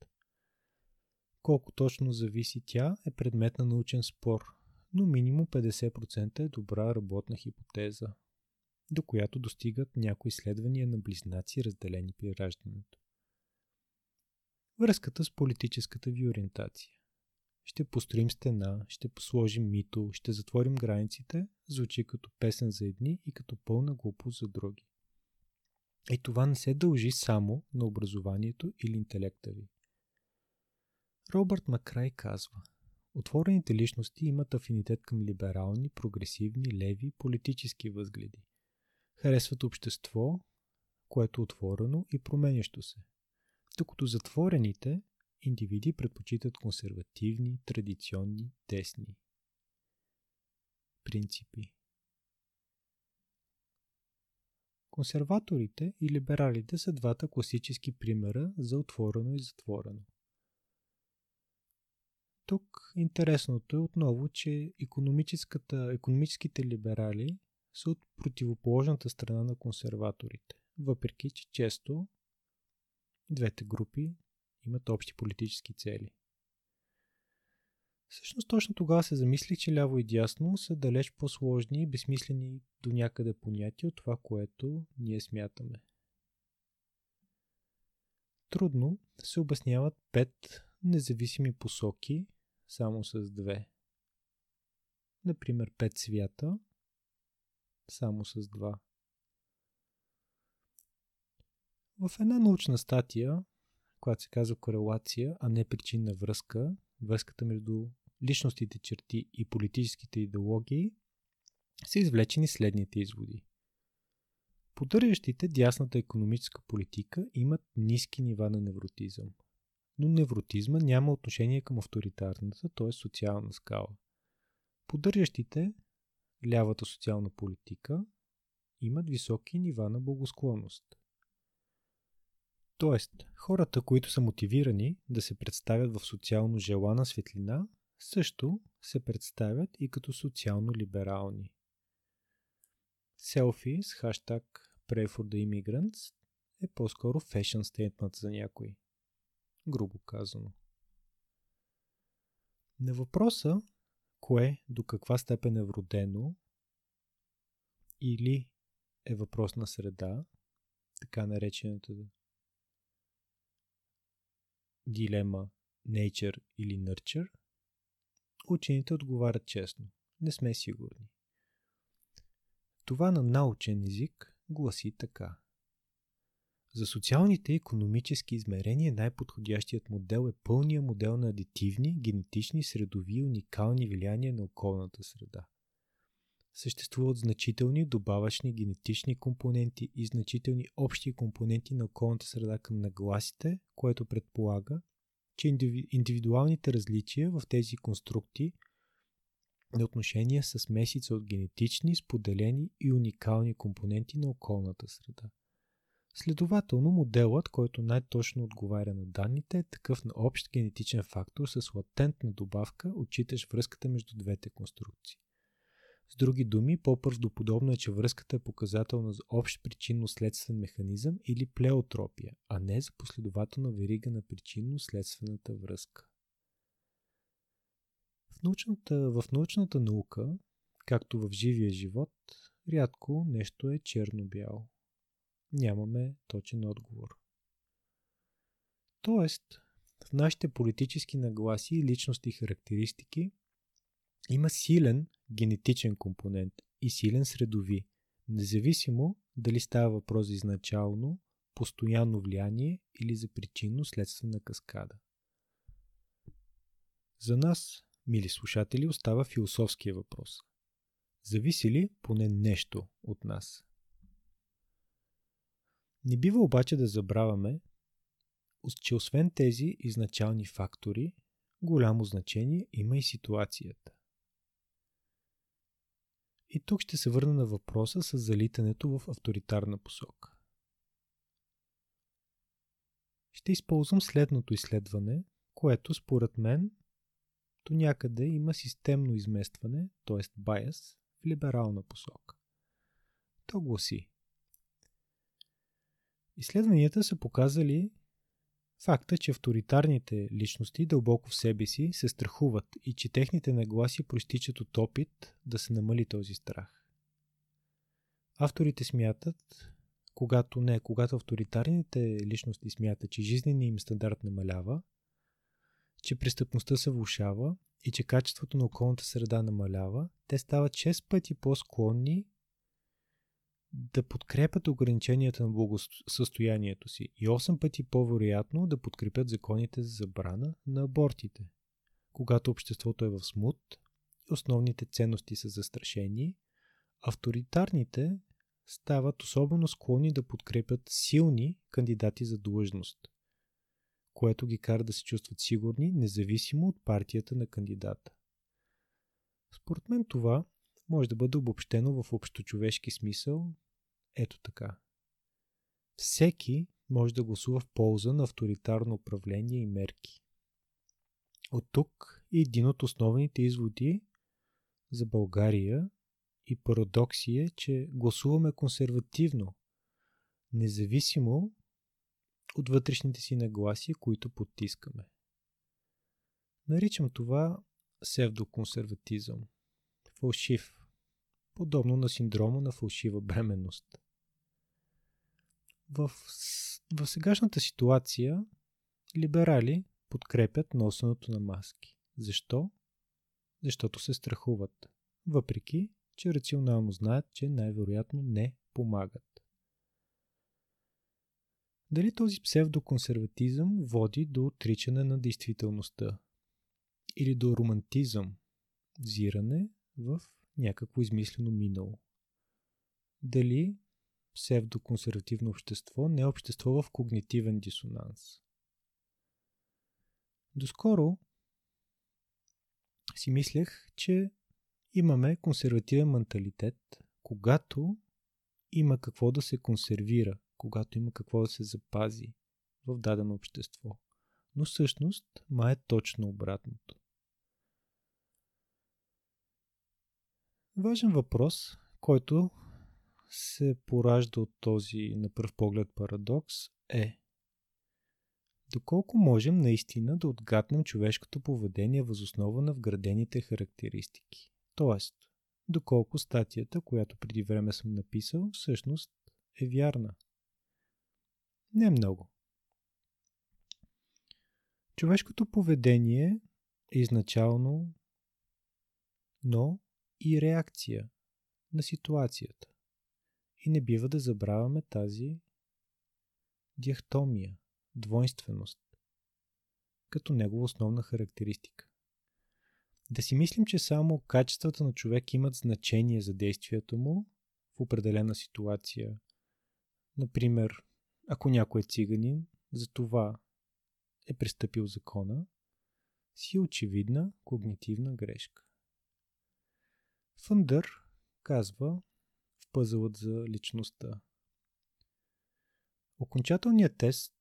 Колко точно зависи тя е предмет на научен спор, но минимум 50% е добра работна хипотеза, до която достигат някои изследвания на близнаци, разделени при раждането. Връзката с политическата ви ориентация. Ще построим стена, ще посложим мито, ще затворим границите, звучи като песен за едни и като пълна глупост за други. И това не се дължи само на образованието или интелекта ви. Робърт Макрай казва Отворените личности имат афинитет към либерални, прогресивни, леви, политически възгледи. Харесват общество, което е отворено и променящо се – докато затворените индивиди предпочитат консервативни, традиционни, тесни принципи. Консерваторите и либералите са двата класически примера за отворено и затворено. Тук интересното е отново, че економическите либерали са от противоположната страна на консерваторите, въпреки че често Двете групи имат общи политически цели. Всъщност точно тогава се замислих, че ляво и дясно са далеч по-сложни и безсмислени до някъде понятия от това, което ние смятаме. Трудно се обясняват пет независими посоки само с две. Например, пет свята само с два. В една научна статия, която се казва корелация, а не причинна връзка, връзката между личностите черти и политическите идеологии, са извлечени следните изводи. Поддържащите дясната економическа политика имат ниски нива на невротизъм. Но невротизма няма отношение към авторитарната, т.е. социална скала. Поддържащите лявата социална политика имат високи нива на благосклонност. Тоест, хората, които са мотивирани да се представят в социално желана светлина, също се представят и като социално либерални. Селфи с хаштаг Pray for the Immigrants е по-скоро fashion statement за някой. Грубо казано. На въпроса кое до каква степен е вродено или е въпрос на среда, така наречената дилема nature или nurture, учените отговарят честно. Не сме сигурни. Това на научен език гласи така. За социалните и економически измерения най-подходящият модел е пълния модел на адитивни, генетични, средови и уникални влияния на околната среда. Съществуват значителни добавъчни генетични компоненти и значителни общи компоненти на околната среда към нагласите, което предполага, че индивидуалните различия в тези конструкти на отношения са смесица от генетични, споделени и уникални компоненти на околната среда. Следователно, моделът, който най-точно отговаря на данните, е такъв на общ генетичен фактор с латентна добавка, отчиташ връзката между двете конструкции. С други думи, по-правдоподобно е, че връзката е показателна за общ причинно-следствен механизъм или плеотропия, а не за последователна верига на причинно-следствената връзка. В научната, в научната наука, както в живия живот, рядко нещо е черно-бяло. Нямаме точен отговор. Тоест, в нашите политически нагласи и личности характеристики има силен генетичен компонент и силен средови, независимо дали става въпрос за изначално, постоянно влияние или за причинно-следствена каскада. За нас, мили слушатели, остава философския въпрос. Зависи ли поне нещо от нас? Не бива обаче да забравяме, че освен тези изначални фактори, голямо значение има и ситуацията. И тук ще се върна на въпроса с залитането в авторитарна посока. Ще използвам следното изследване, което според мен до някъде има системно изместване, т.е. bias, в либерална посока. То гласи. Изследванията са показали факта, че авторитарните личности дълбоко в себе си се страхуват и че техните нагласи проистичат от опит да се намали този страх. Авторите смятат, когато не, когато авторитарните личности смятат, че жизненият им стандарт намалява, че престъпността се влушава и че качеството на околната среда намалява, те стават 6 пъти по-склонни да подкрепят ограниченията на благосъстоянието си и 8 пъти по-вероятно да подкрепят законите за забрана на абортите. Когато обществото е в смут, основните ценности са застрашени, авторитарните стават особено склонни да подкрепят силни кандидати за длъжност, което ги кара да се чувстват сигурни, независимо от партията на кандидата. Според мен това може да бъде обобщено в общочовешки смисъл ето така. Всеки може да гласува в полза на авторитарно управление и мерки. От тук е един от основните изводи за България и парадокси е, че гласуваме консервативно, независимо от вътрешните си нагласи, които потискаме. Наричам това псевдоконсерватизъм, фалшив, подобно на синдрома на фалшива бременност в, в сегашната ситуация либерали подкрепят носенето на маски. Защо? Защото се страхуват. Въпреки, че рационално знаят, че най-вероятно не помагат. Дали този псевдоконсерватизъм води до отричане на действителността? Или до романтизъм, взиране в някакво измислено минало? Дали псевдоконсервативно общество не е общество в когнитивен дисонанс? Доскоро си мислех, че имаме консервативен менталитет, когато има какво да се консервира, когато има какво да се запази в дадено общество. Но всъщност ма е точно обратното. Важен въпрос, който се поражда от този на пръв поглед парадокс е доколко можем наистина да отгаднем човешкото поведение възоснова на вградените характеристики. Тоест, доколко статията, която преди време съм написал, всъщност е вярна. Не много. Човешкото поведение е изначално, но и реакция на ситуацията. И не бива да забравяме тази диахтомия, двойственост, като негова основна характеристика. Да си мислим, че само качествата на човек имат значение за действието му в определена ситуация. Например, ако някой е циганин, за това е пристъпил закона, си е очевидна когнитивна грешка. Фъндър казва пъзълът за личността. Окончателният тест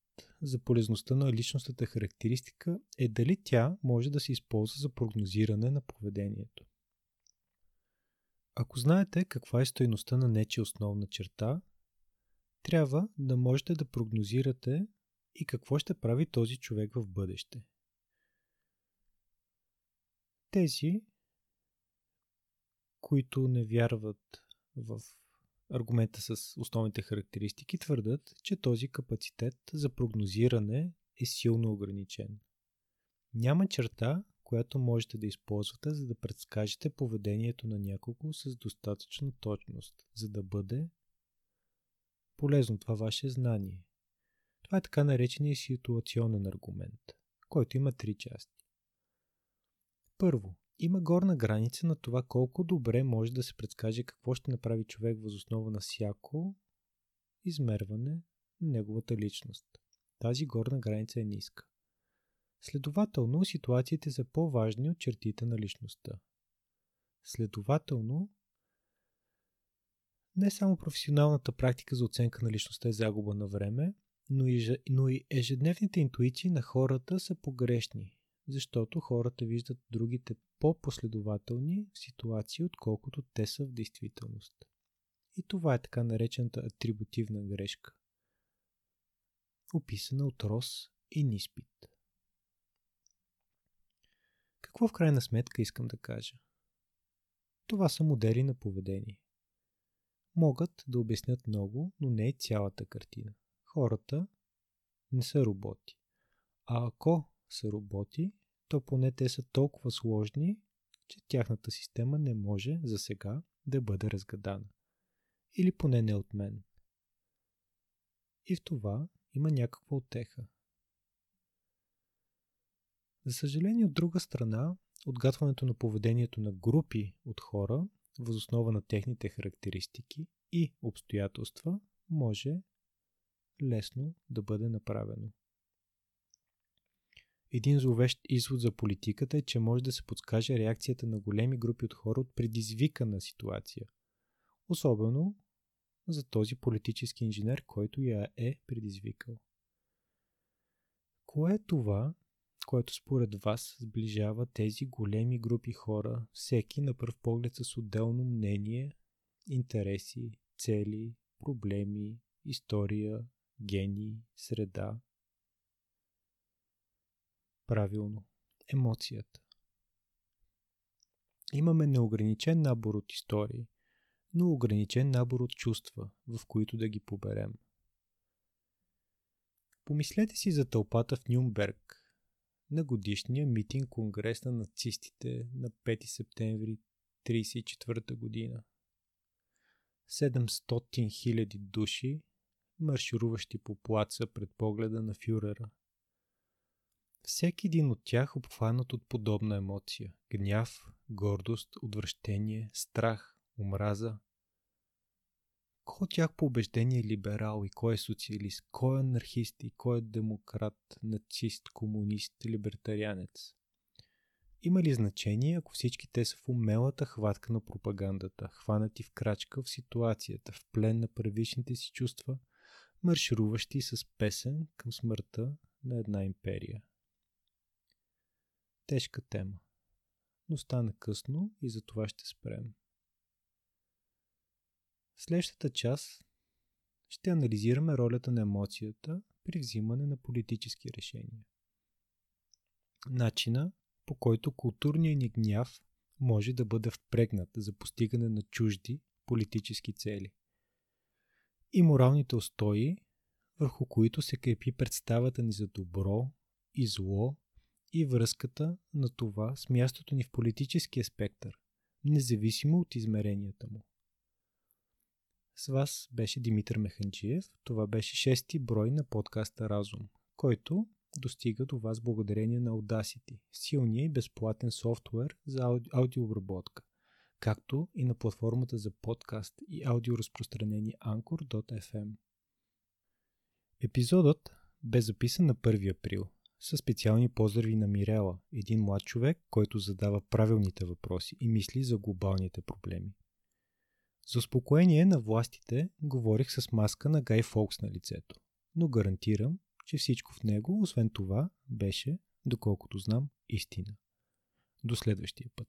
за полезността на личностната характеристика е дали тя може да се използва за прогнозиране на поведението. Ако знаете каква е стоеността на нечия основна черта, трябва да можете да прогнозирате и какво ще прави този човек в бъдеще. Тези, които не вярват в аргумента с основните характеристики, твърдат, че този капацитет за прогнозиране е силно ограничен. Няма черта, която можете да използвате, за да предскажете поведението на някого с достатъчна точност, за да бъде полезно това ваше знание. Това е така наречения ситуационен аргумент, който има три части. Първо, има горна граница на това колко добре може да се предскаже какво ще направи човек възоснова на всяко измерване на неговата личност. Тази горна граница е ниска. Следователно, ситуациите са по-важни от чертите на личността. Следователно, не само професионалната практика за оценка на личността е загуба на време, но и, но и ежедневните интуиции на хората са погрешни, защото хората виждат другите по-последователни в ситуации, отколкото те са в действителност. И това е така наречената атрибутивна грешка, описана от Рос и Ниспит. Какво в крайна сметка искам да кажа? Това са модели на поведение. Могат да обяснят много, но не е цялата картина. Хората не са роботи. А ако са роботи, то поне те са толкова сложни, че тяхната система не може за сега да бъде разгадана. Или поне не от мен. И в това има някаква отеха. За съжаление, от друга страна, отгатването на поведението на групи от хора, възоснова на техните характеристики и обстоятелства, може лесно да бъде направено. Един зловещ извод за политиката е, че може да се подскаже реакцията на големи групи от хора от предизвикана ситуация. Особено за този политически инженер, който я е предизвикал. Кое е това, което според вас сближава тези големи групи хора, всеки на пръв поглед с отделно мнение, интереси, цели, проблеми, история, гений, среда, правилно. Емоцията. Имаме неограничен набор от истории, но ограничен набор от чувства, в които да ги поберем. Помислете си за тълпата в Нюнберг на годишния митинг конгрес на нацистите на 5 септември 1934 година. 700 000 души, маршируващи по плаца пред погледа на фюрера. Всеки един от тях обхванат от подобна емоция – гняв, гордост, отвращение, страх, омраза. Кой от тях по убеждение е либерал и кой е социалист, кой е анархист и кой е демократ, нацист, комунист, либертарианец? Има ли значение, ако всички те са в умелата хватка на пропагандата, хванати в крачка в ситуацията, в плен на първичните си чувства, маршируващи с песен към смъртта на една империя? Тежка тема, но стана късно и за това ще спрем. В следващата част ще анализираме ролята на емоцията при взимане на политически решения. Начина по който културният ни гняв може да бъде впрегнат за постигане на чужди политически цели. И моралните устои, върху които се крепи представата ни за добро и зло и връзката на това с мястото ни в политическия спектър, независимо от измеренията му. С вас беше Димитър Механчиев. Това беше шести брой на подкаста Разум, който достига до вас благодарение на Audacity, силния и безплатен софтуер за аудиообработка, както и на платформата за подкаст и аудиоразпространение Anchor.fm. Епизодът бе записан на 1 април със специални поздрави на Мирела, един млад човек, който задава правилните въпроси и мисли за глобалните проблеми. За успокоение на властите говорих с маска на Гай Фолкс на лицето, но гарантирам, че всичко в него, освен това, беше, доколкото знам, истина. До следващия път.